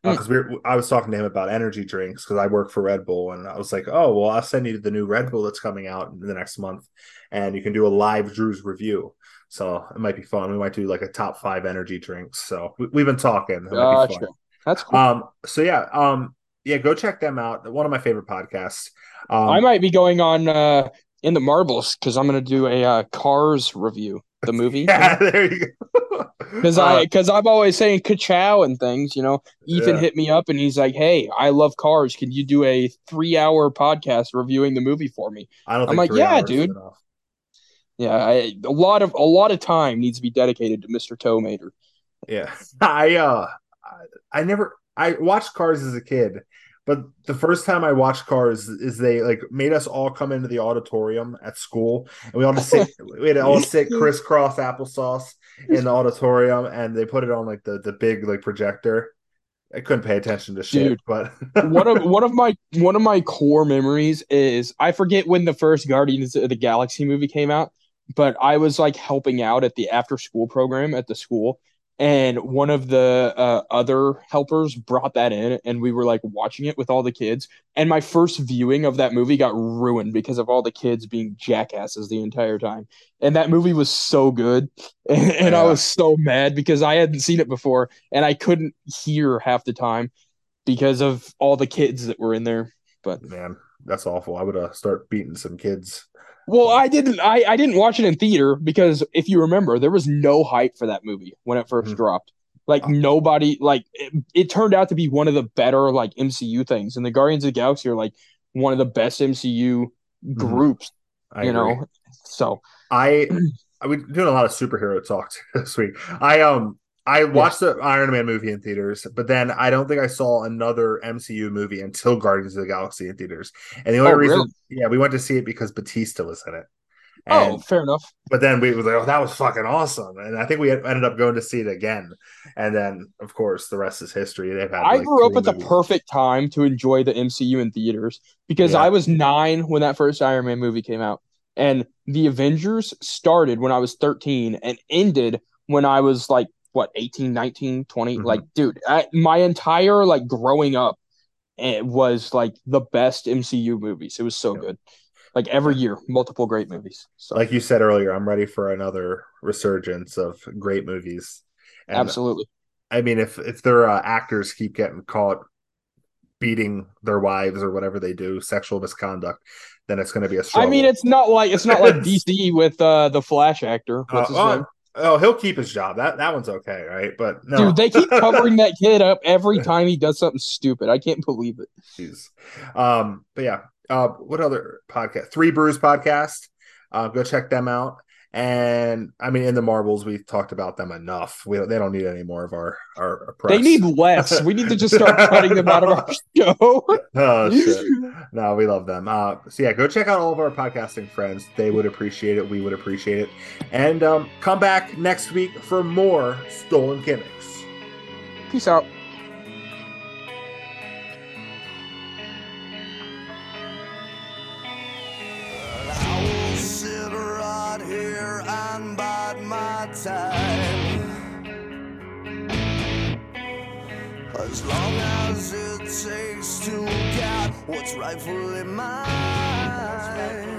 Because we were, I was talking to him about energy drinks because I work for Red Bull, and I was like, "Oh, well, I'll send you the new Red Bull that's coming out in the next month, and you can do a live Drew's review. So it might be fun. We might do like a top five energy drinks. So we, we've been talking. It might be fun. That's cool. Um. So yeah. Um. Yeah. Go check them out. One of my favorite podcasts. Um, I might be going on uh, in the marbles because I'm going to do a uh, Cars review, the movie. *laughs* Yeah. There you go. *laughs* Because Uh, I because I'm always saying ka-chow and things, you know. Ethan Yeah. hit me up and he's like, "Hey, I love cars. Can you do a three-hour podcast reviewing the movie for me?" I don't I'm think like, yeah, dude. Yeah, I, a lot of a lot of time needs to be dedicated to Mr. Tomater. Yeah. *laughs* I uh I never I watched Cars as a kid, but the first time I watched Cars is they like made us all come into the auditorium at school and we all just *laughs* sit we had to all sit *laughs* crisscross applesauce in the auditorium and they put it on like the the big like projector. I couldn't pay attention to shit, Dude. but *laughs* one of one of my one of my core memories is I forget when the first Guardians of the Galaxy movie came out, but I was like helping out at the after school program at the school, and one of the uh, other helpers brought that in, and we were like watching it with all the kids. And my first viewing of that movie got ruined because of all the kids being jackasses the entire time. And that movie was so good, and, *laughs* and I was so mad because I hadn't seen it before, and I couldn't hear half the time because of all the kids that were in there. But man, that's awful. I would uh, start beating some kids. Well, I didn't. I I didn't watch it in theater because if you remember, there was no hype for that movie when it 1st Mhm. dropped. Like nobody. Like it, it turned out to be one of the better like MCU things, and the Guardians of the Galaxy are like one of the best MCU groups. I you agree. know, so I *clears throat* I was doing a lot of superhero talk *laughs* this week. I um I watched the Iron Man movie in theaters, but then I don't think I saw another MCU movie until Guardians of the Galaxy in theaters. And the only Oh, reason, really? yeah, we went to see it because Batista was in it. oh, fair enough. but then we was like, oh, that was fucking awesome, and I think we ended up going to see it again. And then, of course, the rest is history. They've had. I like, grew up at the perfect time to enjoy the MCU in theaters because Yeah. I was nine when that first Iron Man movie came out, and the Avengers started when I was 13 and ended when I was like what 18, 19, 20. Mhm. Like, dude, I, my entire like growing up, it was like the best MCU movies. It was so good. Like every year, multiple great movies. So Like you said earlier, I'm ready for another resurgence of great movies. And absolutely. I mean, if if their uh, actors keep getting caught beating their wives or whatever they do, sexual misconduct, then it's going to be a struggle. I mean, it's not like it's not like *laughs* DC with uh the Flash actor. Uh, his oh, name? Oh, he'll keep his job. That that one's okay, right? But no, Dude, they keep covering that kid up *laughs* every time he does something stupid. I can't believe it. Jeez. Um, but yeah, uh, what other podcast? Three Brews podcast. Uh, go check them out. And I mean, in the marbles, we've talked about them enough. We they don't need any more of our our. They need less. We need to just start cutting them out of our *laughs* show. oh shit. No, we love them. Uh, so yeah, go check out all of our podcasting friends. They would appreciate it. We would appreciate it. And um, come back next week for more stolen gimmicks. Peace out. And bide my time. As long as it takes to get what's rightfully mine.